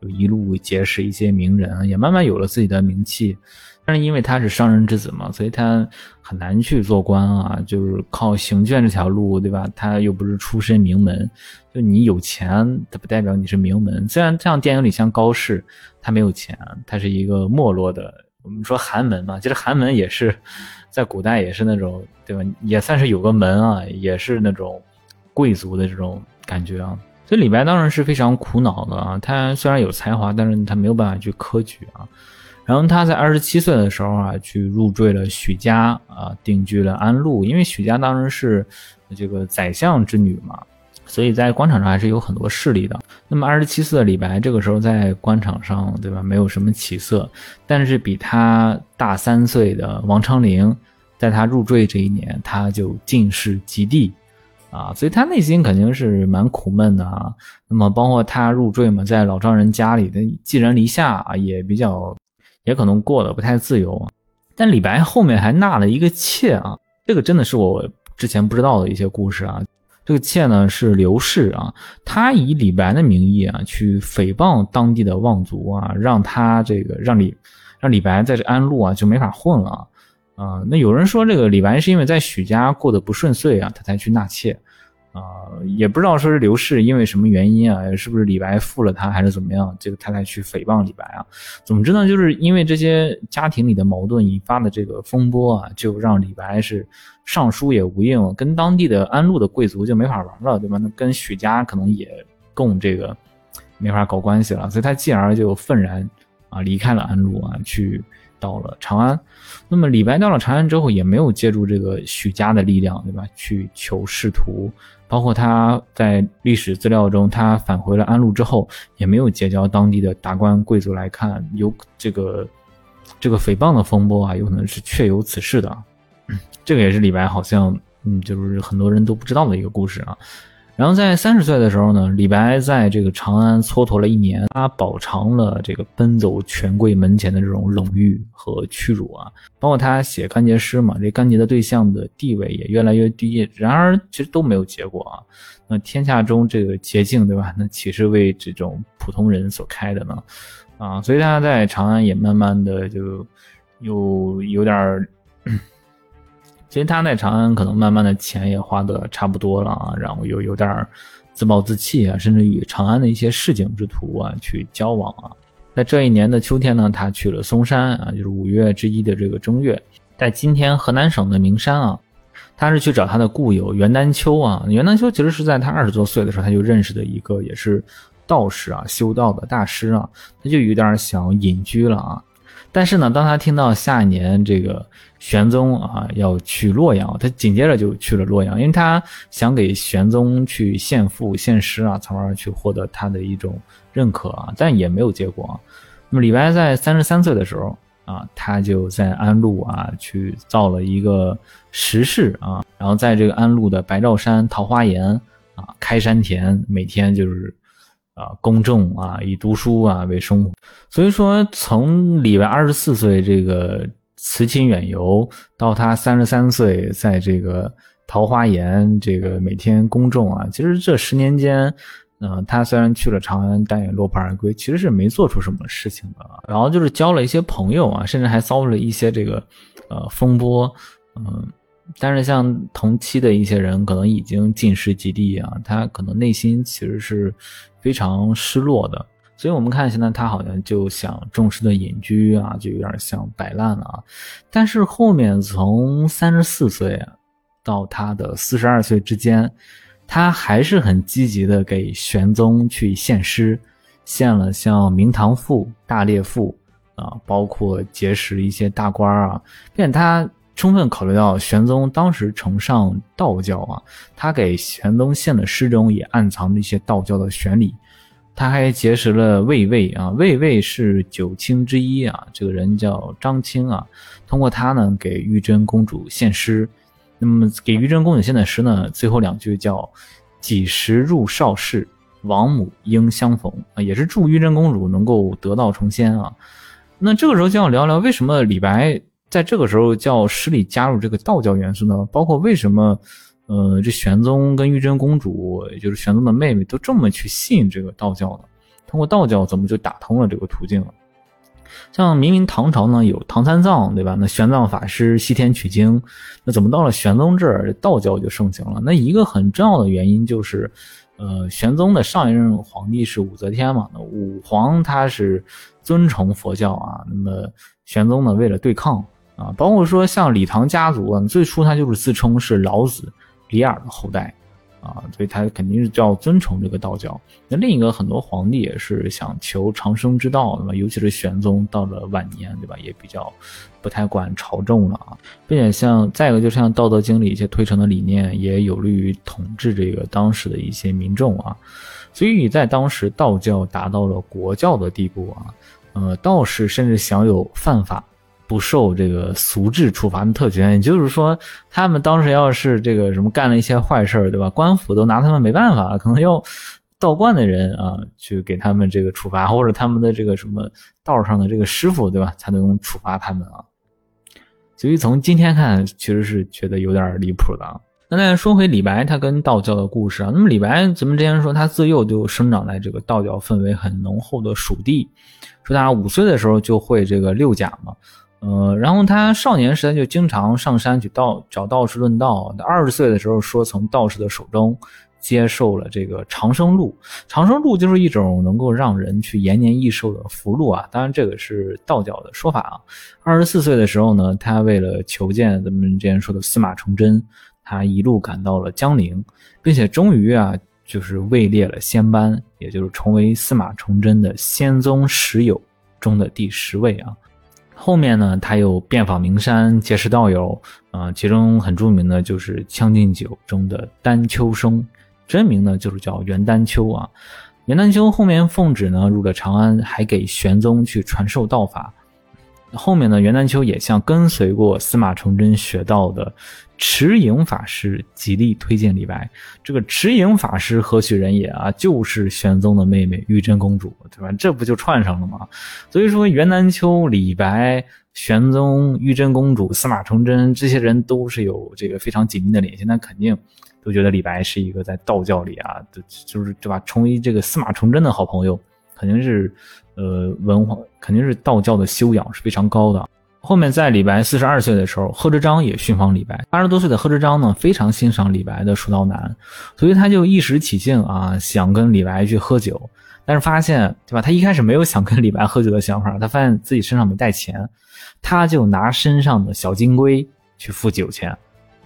就一路结识一些名人，也慢慢有了自己的名气。但是因为他是商人之子嘛，所以他很难去做官啊，就是靠行卷这条路，对吧？他又不是出身名门，就你有钱，它不代表你是名门。虽然这样电影里像高适，他没有钱，他是一个没落的。我们说寒门嘛，其实寒门也是在古代也是那种，对吧？也算是有个门啊，也是那种贵族的这种感觉啊。所以李白当然是非常苦恼的啊。他虽然有才华，但是他没有办法去科举啊。然后他在二十七岁的时候啊，去入赘了许家啊，定居了安陆。因为许家当时是这个宰相之女嘛，所以在官场上还是有很多势力的。那么二十七岁的李白这个时候在官场上，对吧，没有什么起色。但是比他大三岁的王昌龄，在他入赘这一年，他就进士及第啊，所以他内心肯定是蛮苦闷的啊。那么包括他入赘嘛，在老丈人家里的寄人篱下啊，也比较。也可能过得不太自由，但李白后面还纳了一个妾啊，这个真的是我之前不知道的一些故事啊。这个妾呢是刘氏啊，他以李白的名义啊去诽谤当地的望族啊，让他这个让李让李白在这安陆啊就没法混了啊。那有人说这个李白是因为在许家过得不顺遂啊，他才去纳妾。啊，也不知道说是刘氏因为什么原因啊，是不是李白负了他，还是怎么样？这个他才去诽谤李白啊。总之呢，就是因为这些家庭里的矛盾引发的这个风波啊，就让李白是上书也无应，跟当地的安陆的贵族就没法玩了，对吧？那跟许家可能也共这个没法搞关系了，所以他继而就愤然啊离开了安陆啊，去到了长安。那么李白到了长安之后，也没有借助这个许家的力量，对吧？去求仕途。包括他在历史资料中，他返回了安陆之后，也没有结交当地的达官贵族来看，有这个这个诽谤的风波啊，有可能是确有此事的。这个也是李白好像，嗯，就是很多人都不知道的一个故事啊。然后在三十岁的时候呢，李白在这个长安蹉跎了一年，他饱尝了这个奔走权贵门前的这种冷遇和屈辱啊。包括他写干结诗嘛，这干结的对象的地位也越来越低。然而其实都没有结果啊。那天下中这个捷径，对吧？那岂是为这种普通人所开的呢？啊，所以他在长安也慢慢的就又有点。其实他在长安可能慢慢的钱也花的差不多了啊，然后又有点自暴自弃啊，甚至与长安的一些市井之徒啊去交往啊。在这一年的秋天呢，他去了嵩山啊，就是五月之一的这个正月，在今天河南省的名山啊，他是去找他的故友袁丹丘啊。袁丹丘其实是在他二十多岁的时候他就认识的一个也是道士啊，修道的大师啊，他就有点想隐居了啊。但是呢，当他听到下一年这个玄宗啊要去洛阳，他紧接着就去了洛阳，因为他想给玄宗去献赋献诗啊，从而去获得他的一种认可啊，但也没有结果。那么李白在三十三岁的时候啊，他就在安陆啊去造了一个石室啊，然后在这个安陆的白兆山桃花岩啊开山田，每天就是。啊，公众啊，以读书啊为生活，所以说从李白二十四岁这个辞亲远游，到他三十三岁在这个桃花源这个每天公众啊，其实这十年间，嗯，他虽然去了长安，但也落魄而归，其实是没做出什么事情的。然后就是交了一些朋友啊，甚至还遭了一些这个呃风波，嗯。但是像同期的一些人，可能已经进士及第啊，他可能内心其实是非常失落的。所以，我们看现在他好像就想重视的隐居啊，就有点像摆烂了啊。但是后面从三十四岁到他的四十二岁之间，他还是很积极的给玄宗去献诗，献了像《明堂赋》《大列赋》啊，包括结识一些大官啊，并且他。充分考虑到玄宗当时崇尚道教啊，他给玄宗献的诗中也暗藏着一些道教的玄理。他还结识了魏魏啊，魏魏是九卿之一啊，这个人叫张清啊。通过他呢，给玉真公主献诗。那么给玉真公主献的诗呢，最后两句叫“几时入少室，王母应相逢”啊，也是祝玉真公主能够得道成仙啊。那这个时候就要聊聊为什么李白在这个时候叫诗里加入这个道教元素呢？包括为什么，呃，这玄宗跟玉真公主，也就是玄宗的妹妹，都这么去信这个道教呢？通过道教怎么就打通了这个途径了？像明明唐朝呢有唐三藏，对吧？那玄奘法师西天取经，那怎么到了玄宗这儿，道教就盛行了？那一个很重要的原因就是，呃，玄宗的上一任皇帝是武则天嘛？那武皇他是尊崇佛教啊，那么玄宗呢为了对抗啊，包括说像李唐家族啊，最初他就是自称是老子李耳的后代。啊，所以他肯定是叫尊崇这个道教。那另一个很多皇帝也是想求长生之道，那么尤其是玄宗到了晚年，对吧？也比较不太管朝政了啊，并且像再一个，就是像《道德经》里一些推崇的理念，也有利于统治这个当时的一些民众啊。所以在当时，道教达到了国教的地步啊，呃，道士甚至享有犯法。不受这个俗制处罚的特权，也就是说，他们当时要是这个什么干了一些坏事儿对吧？官府都拿他们没办法，可能要道观的人啊去给他们这个处罚，或者他们的这个什么道上的这个师傅，对吧？才能处罚他们啊。所以从今天看，其实是觉得有点离谱的。那再说回李白，他跟道教的故事啊。那么李白，咱们之前说他自幼就生长在这个道教氛围很浓厚的蜀地，说他五岁的时候就会这个六甲嘛。呃，然后他少年时代就经常上山去道找道士论道。他二十岁的时候说，从道士的手中接受了这个长生录。长生录就是一种能够让人去延年益寿的符箓啊。当然，这个是道教的说法啊。二十四岁的时候呢，他为了求见咱们之前说的司马崇祯，他一路赶到了江陵，并且终于啊，就是位列了仙班，也就是成为司马崇祯的仙宗十友中的第十位啊。后面呢，他又遍访名山，结识道友，啊，其中很著名的就是《将进酒》中的丹丘生，真名呢就是叫袁丹丘啊。袁丹丘后面奉旨呢入了长安，还给玄宗去传授道法。后面呢，袁丹秋也向跟随过司马承祯学道的持影法师极力推荐李白。这个持影法师何许人也啊？就是玄宗的妹妹玉真公主，对吧？这不就串上了吗？所以说，袁丹秋、李白、玄宗、玉真公主、司马承祯这些人都是有这个非常紧密的联系，那肯定都觉得李白是一个在道教里啊，就是对吧？成为这个司马承祯的好朋友，肯定是。呃，文化肯定是道教的修养是非常高的。后面在李白四十二岁的时候，贺知章也寻访李白。八十多岁的贺知章呢，非常欣赏李白的蜀道难，所以他就一时起兴啊，想跟李白去喝酒。但是发现，对吧？他一开始没有想跟李白喝酒的想法，他发现自己身上没带钱，他就拿身上的小金龟去付酒钱。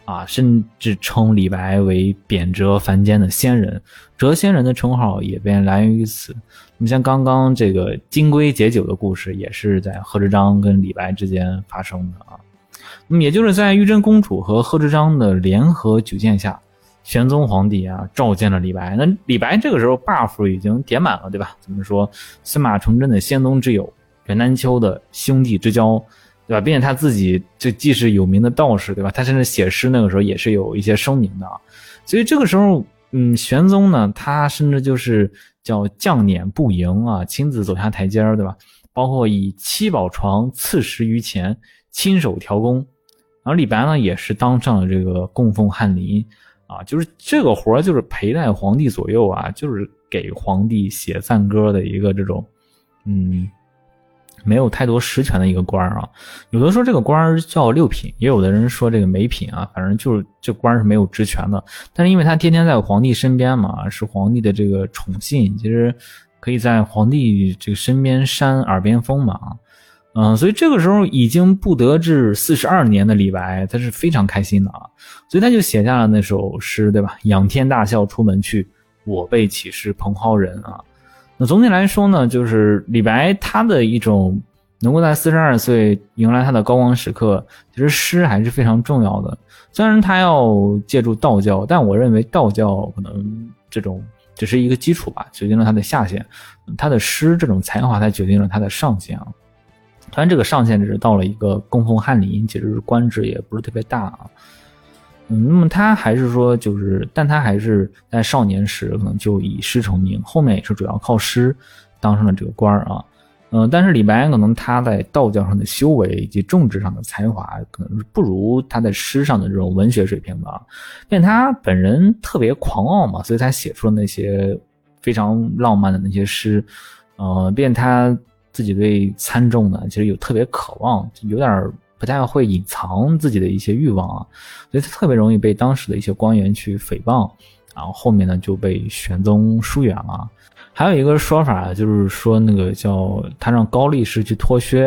啊，甚至称李白为贬谪凡间的仙人，谪仙人的称号也便来源于此。你像刚刚这个金龟解酒的故事，也是在贺知章跟李白之间发生的啊。那么也就是在玉真公主和贺知章的联合举荐下，玄宗皇帝啊召见了李白。那李白这个时候 buff 已经点满了，对吧？怎么说？司马承祯的仙宗之友，袁丹丘的兄弟之交。对吧？并且他自己就既是有名的道士，对吧？他甚至写诗那个时候也是有一些声名的啊，所以这个时候，嗯，玄宗呢，他甚至就是叫将辇步迎啊，亲自走下台阶儿，对吧？包括以七宝床赐食于前，亲手调工。然后李白呢，也是当上了这个供奉翰林啊，就是这个活儿就是陪在皇帝左右啊，就是给皇帝写赞歌的一个这种，嗯。没有太多实权的一个官儿啊，有的说这个官儿叫六品，也有的人说这个没品啊，反正就是这官是没有职权的。但是因为他天天在皇帝身边嘛，是皇帝的这个宠信，其实可以在皇帝这个身边扇耳边风嘛，嗯，所以这个时候已经不得志四十二年的李白，他是非常开心的啊，所以他就写下了那首诗，对吧？仰天大笑出门去，我辈岂是蓬蒿人啊。那总体来说呢，就是李白他的一种能够在四十二岁迎来他的高光时刻，其实诗还是非常重要的。虽然他要借助道教，但我认为道教可能这种只是一个基础吧，决定了他的下限。他的诗这种才华才决定了他的上限啊。当然，这个上限只是到了一个供奉翰林，其实官职也不是特别大啊。嗯，那么他还是说，就是，但他还是在少年时可能就以诗成名，后面也是主要靠诗当上了这个官儿啊。嗯，但是李白可能他在道教上的修为以及政治上的才华，可能是不如他在诗上的这种文学水平的。并他本人特别狂傲嘛，所以他写出了那些非常浪漫的那些诗。呃，便他自己对参政呢，其实有特别渴望，有点不太会隐藏自己的一些欲望啊，所以他特别容易被当时的一些官员去诽谤，然后后面呢就被玄宗疏远了。还有一个说法，就是说那个叫他让高力士去脱靴，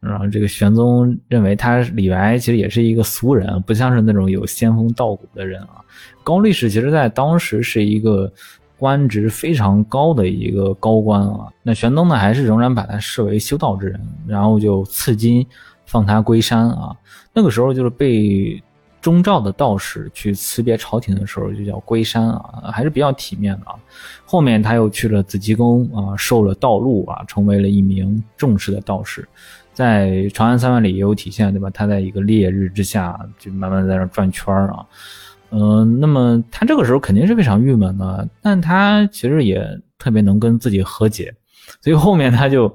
然后这个玄宗认为他李白其实也是一个俗人，不像是那种有仙风道骨的人啊。高力士其实在当时是一个官职非常高的一个高官啊。那玄宗呢，还是仍然把他视为修道之人，然后就赐金放他归山啊。那个时候就是被。中诏的道士去辞别朝廷的时候，就叫归山啊，还是比较体面的啊。后面他又去了紫极宫啊，受了道路啊，成为了一名正式的道士。在《长安三万里》也有体现，对吧？他在一个烈日之下，就慢慢在那转圈啊。嗯，那么他这个时候肯定是非常郁闷的，但他其实也特别能跟自己和解，所以后面他就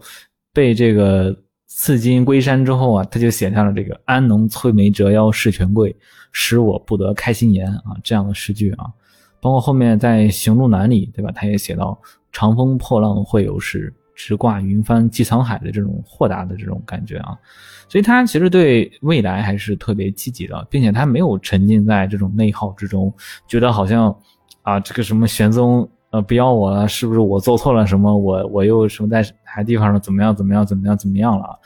被这个。赐金归山之后啊，他就写下了这个“安能摧眉折腰事权贵，使我不得开心颜”啊这样的诗句啊，包括后面在《行路难》里，对吧？他也写到“长风破浪会有时，直挂云帆济沧海”的这种豁达的这种感觉啊，所以他其实对未来还是特别积极的，并且他没有沉浸在这种内耗之中，觉得好像啊这个什么玄宗。呃，不要我了，是不是我做错了什么？我我又什么在啥地方了怎么样怎么样怎么样怎么样了？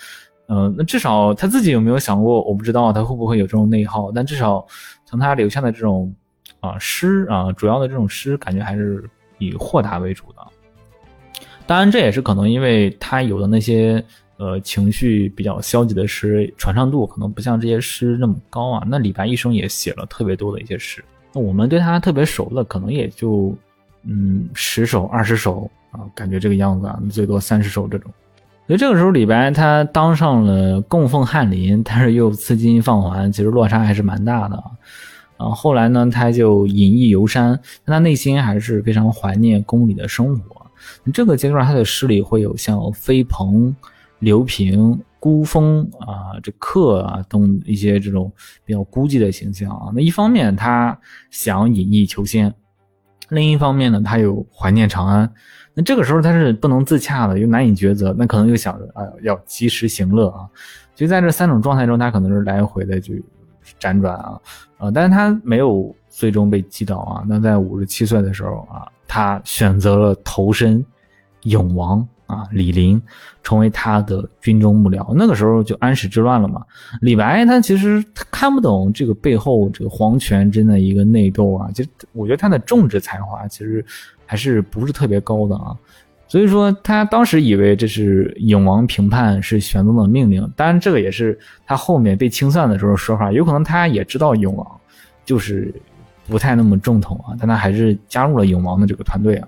嗯，那至少他自己有没有想过？我不知道他会不会有这种内耗，但至少从他留下的这种啊诗啊，主要的这种诗，感觉还是以豁达为主的。当然，这也是可能因为他有的那些呃情绪比较消极的诗，传唱度可能不像这些诗那么高啊。那李白一生也写了特别多的一些诗，那我们对他特别熟的，可能也就。嗯，十首、二十首啊，感觉这个样子啊，最多三十首这种。所以这个时候，李白他当上了供奉翰林，但是又赐金放还，其实落差还是蛮大的啊。啊，后来呢，他就隐逸游山，但他内心还是非常怀念宫里的生活。这个阶段，他的诗里会有像飞鹏、刘平、孤峰啊、这客啊等一些这种比较孤寂的形象啊。那一方面，他想隐逸求仙。另一方面呢，他又怀念长安，那这个时候他是不能自洽的，又难以抉择，那可能又想着啊，要及时行乐啊，就在这三种状态中，他可能是来回的就辗转啊，啊，但是他没有最终被击倒啊，那在五十七岁的时候啊，他选择了投身永王。啊，李陵成为他的军中幕僚，那个时候就安史之乱了嘛。李白他其实他看不懂这个背后这个皇权真的一个内斗啊，就我觉得他的政治才华其实还是不是特别高的啊。所以说他当时以为这是永王平叛是玄宗的命令，当然这个也是他后面被清算的时候说法，有可能他也知道永王就是不太那么正统啊，但他还是加入了永王的这个团队啊。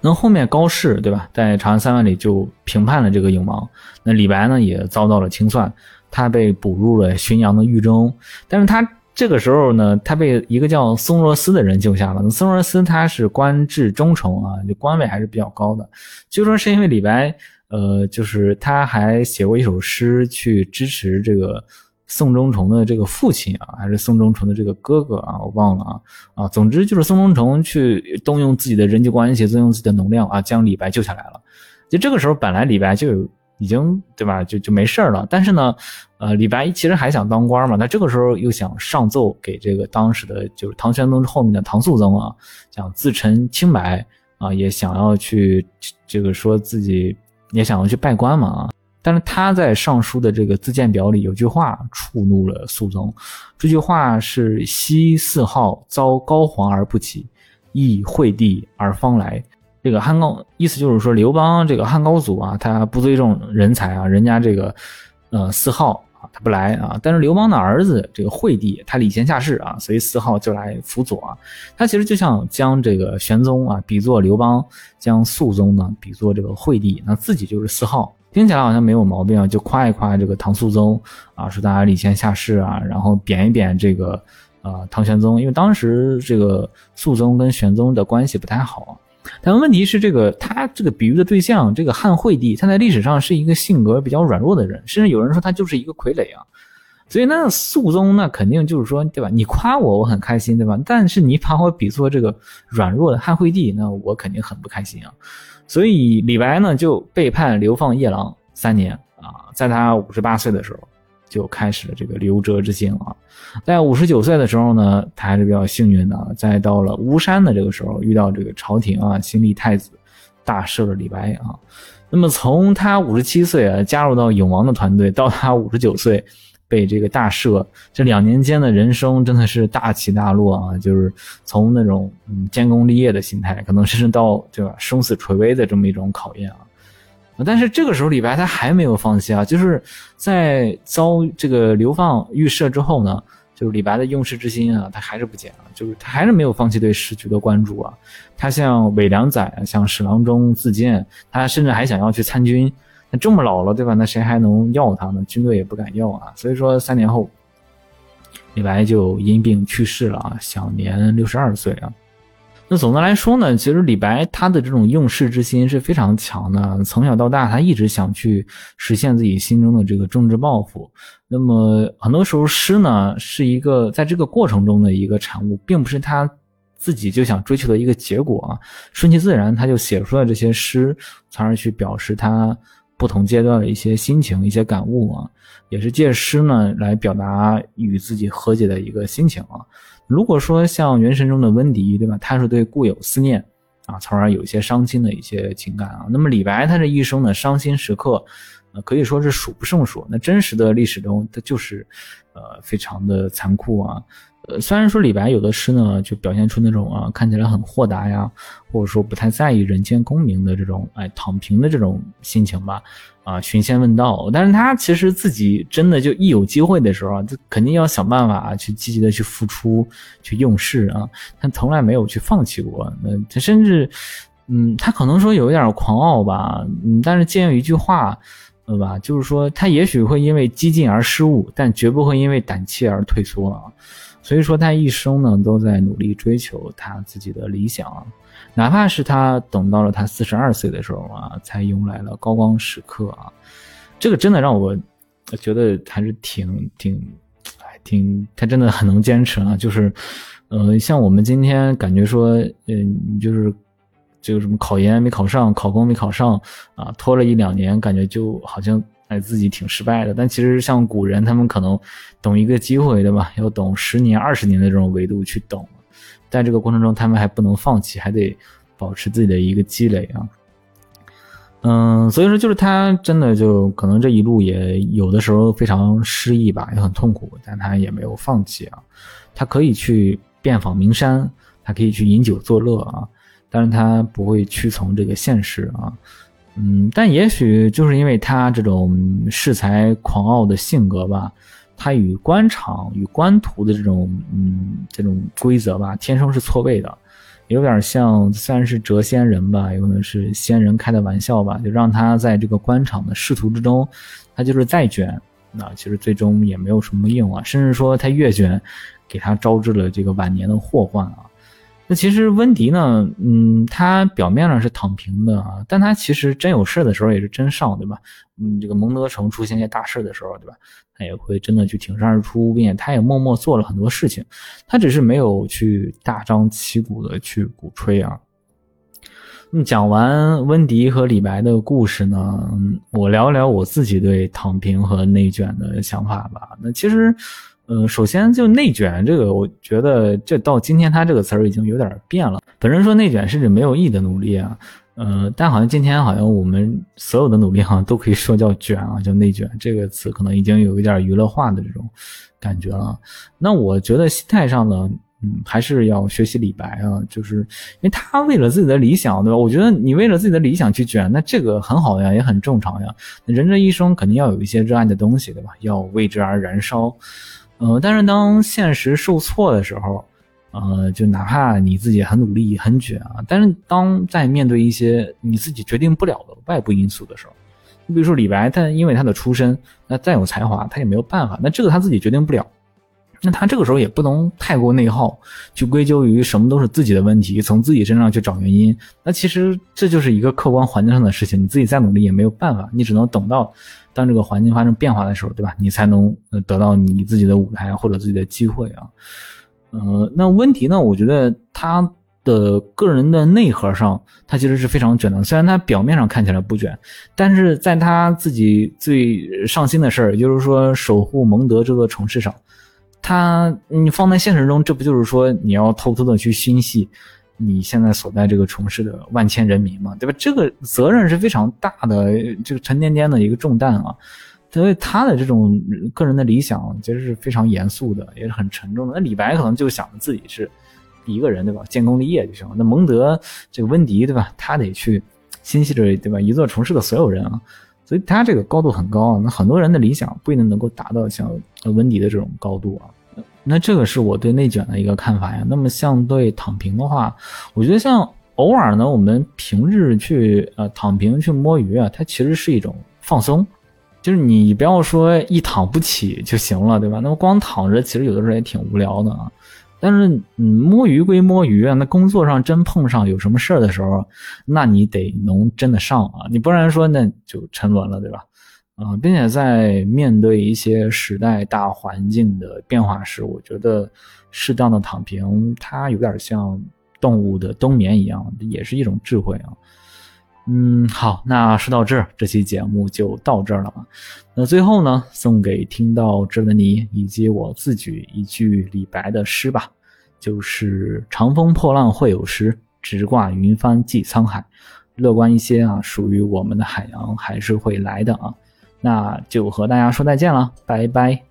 那后面高适对吧，在长安三万里就平叛了这个永王。那李白呢，也遭到了清算，他被捕入了浔阳的狱中。但是他这个时候呢，他被一个叫宋若思的人救下了。那宋若思他是官至中丞啊，就官位还是比较高的。据说是因为李白，呃，就是他还写过一首诗去支持这个。宋忠诚的这个父亲啊，还是宋忠诚的这个哥哥啊，我忘了啊啊，总之就是宋忠诚去动用自己的人际关系，动用自己的能量啊，将李白救下来了。就这个时候，本来李白就有已经对吧，就就没事了。但是呢，呃，李白其实还想当官嘛，那这个时候又想上奏给这个当时的就是唐玄宗后面的唐肃宗啊，想自陈清白啊，也想要去这个说自己也想要去拜官嘛啊。但是他在上书的这个自荐表里有句话触怒了肃宗，这句话是“昔四号遭高皇而不起，亦惠帝而方来”。这个汉高意思就是说刘邦这个汉高祖啊，他不尊重人才啊，人家这个呃四号啊他不来啊，但是刘邦的儿子这个惠帝他礼贤下士啊，所以四号就来辅佐啊。他其实就像将这个玄宗啊比作刘邦，将肃宗呢比作这个惠帝，那自己就是四号。听起来好像没有毛病啊，就夸一夸这个唐肃宗啊，说大家礼贤下士啊，然后贬一贬这个呃唐玄宗，因为当时这个肃宗跟玄宗的关系不太好啊但问题是，这个他这个比喻的对象，这个汉惠帝，他在历史上是一个性格比较软弱的人，甚至有人说他就是一个傀儡啊。所以那肃宗那肯定就是说，对吧？你夸我，我很开心，对吧？但是你把我比作这个软弱的汉惠帝，那我肯定很不开心啊。所以李白呢就被判流放夜郎三年啊，在他五十八岁的时候就开始了这个流谪之行啊。在五十九岁的时候呢，他还是比较幸运的，在到了巫山的这个时候遇到这个朝廷啊，新立太子，大赦了李白啊。那么从他五十七岁啊加入到永王的团队，到他五十九岁被这个大赦，这两年间的人生真的是大起大落啊，就是从那种嗯建功立业的心态，可能甚至到对吧生死垂危的这么一种考验啊。但是这个时候李白他还没有放弃啊，就是在遭这个流放预设之后呢。就是李白的用世之心啊，他还是不减啊，就是他还是没有放弃对时局的关注啊。他向韦良宰、向史郎中自荐，他甚至还想要去参军。那这么老了，对吧？那谁还能要他呢？军队也不敢要啊。所以说，三年后，李白就因病去世了啊，享年六十二岁啊。那总的来说呢，其实李白他的这种用世之心是非常强的。从小到大，他一直想去实现自己心中的这个政治抱负。那么很多时候，诗呢是一个在这个过程中的一个产物，并不是他自己就想追求的一个结果啊。顺其自然，他就写出了这些诗，从而去表示他不同阶段的一些心情、一些感悟啊，也是借诗呢来表达与自己和解的一个心情啊。如果说像《原神》中的温迪，对吧？他是对故友思念啊，从而有一些伤心的一些情感啊。那么李白他这一生的伤心时刻，呃，可以说是数不胜数。那真实的历史中，他就是，呃，非常的残酷啊。虽然说李白有的诗呢，就表现出那种啊，看起来很豁达呀，或者说不太在意人间功名的这种，哎，躺平的这种心情吧，啊，寻仙问道。但是他其实自己真的就一有机会的时候啊，他肯定要想办法去积极的去付出，去用事啊，他从来没有去放弃过。那他甚至，嗯，他可能说有一点狂傲吧，嗯，但是借用一句话，对吧？就是说他也许会因为激进而失误，但绝不会因为胆怯而退缩啊。所以说，他一生呢都在努力追求他自己的理想，哪怕是他等到了他四十二岁的时候啊，才迎来了高光时刻啊。这个真的让我觉得还是挺挺，哎，挺他真的很能坚持啊。就是，呃，像我们今天感觉说，嗯，就是这个什么考研没考上，考公没考上啊，拖了一两年，感觉就好像。哎，自己挺失败的，但其实像古人，他们可能等一个机会，对吧？要等十年、二十年的这种维度去等，在这个过程中，他们还不能放弃，还得保持自己的一个积累啊。嗯，所以说，就是他真的就可能这一路也有的时候非常失意吧，也很痛苦，但他也没有放弃啊。他可以去遍访名山，他可以去饮酒作乐啊，但是他不会屈从这个现实啊。嗯，但也许就是因为他这种恃才狂傲的性格吧，他与官场与官途的这种嗯这种规则吧，天生是错位的，有点像虽然是谪仙人吧，有可能是仙人开的玩笑吧，就让他在这个官场的仕途之中，他就是再卷，那其实最终也没有什么用啊，甚至说他越卷，给他招致了这个晚年的祸患啊。那其实温迪呢，嗯，他表面上是躺平的啊，但他其实真有事的时候也是真上，对吧？嗯，这个蒙德城出现一些大事的时候，对吧？他也会真的去挺身而出，并且他也默默做了很多事情，他只是没有去大张旗鼓的去鼓吹啊。那么讲完温迪和李白的故事呢，我聊聊我自己对躺平和内卷的想法吧。那其实。嗯，首先就内卷这个，我觉得这到今天它这个词儿已经有点变了。本人说内卷是指没有意义的努力啊，呃，但好像今天好像我们所有的努力好像都可以说叫卷啊，叫内卷这个词可能已经有一点娱乐化的这种感觉了。那我觉得心态上呢，嗯，还是要学习李白啊，就是因为他为了自己的理想，对吧？我觉得你为了自己的理想去卷，那这个很好呀，也很正常呀。人这一生肯定要有一些热爱的东西，对吧？要为之而燃烧。呃，但是当现实受挫的时候，呃，就哪怕你自己很努力、很卷啊，但是当在面对一些你自己决定不了的外部因素的时候，你比如说李白，他因为他的出身，那再有才华，他也没有办法，那这个他自己决定不了，那他这个时候也不能太过内耗，去归咎于什么都是自己的问题，从自己身上去找原因。那其实这就是一个客观环境上的事情，你自己再努力也没有办法，你只能等到当这个环境发生变化的时候，对吧？你才能得到你自己的舞台或者自己的机会啊。呃，那问题呢？我觉得他的个人的内核上，他其实是非常卷的。虽然他表面上看起来不卷，但是在他自己最上心的事儿，也就是说守护蒙德这座城市上。他，你放在现实中，这不就是说你要偷偷的去心系你现在所在这个城市的万千人民嘛，对吧？这个责任是非常大的，这个沉甸甸的一个重担啊。所以他的这种个人的理想其实是非常严肃的，也是很沉重的。那李白可能就想着自己是一个人，对吧？建功立业就行了。那蒙德这个温迪，对吧？他得去心系着，对吧？一座城市的所有人啊。所以他这个高度很高啊，那很多人的理想不一定能够达到像温迪的这种高度啊。那这个是我对内卷的一个看法呀。那么相对躺平的话，我觉得像偶尔呢，我们平日去呃躺平去摸鱼啊，它其实是一种放松。就是你不要说一躺不起就行了，对吧？那么光躺着其实有的时候也挺无聊的啊。但是，嗯，摸鱼归摸鱼啊，那工作上真碰上有什么事儿的时候，那你得能真的上啊，你不然说那就沉沦了，对吧？啊，并且在面对一些时代大环境的变化时，我觉得适当的躺平，它有点像动物的冬眠一样，也是一种智慧啊。嗯，好，那说到这儿，这期节目就到这儿了。那最后呢，送给听到这的你以及我自己一句李白的诗吧，就是“长风破浪会有时，直挂云帆济沧海”。乐观一些啊，属于我们的海洋还是会来的啊。那就和大家说再见了，拜拜。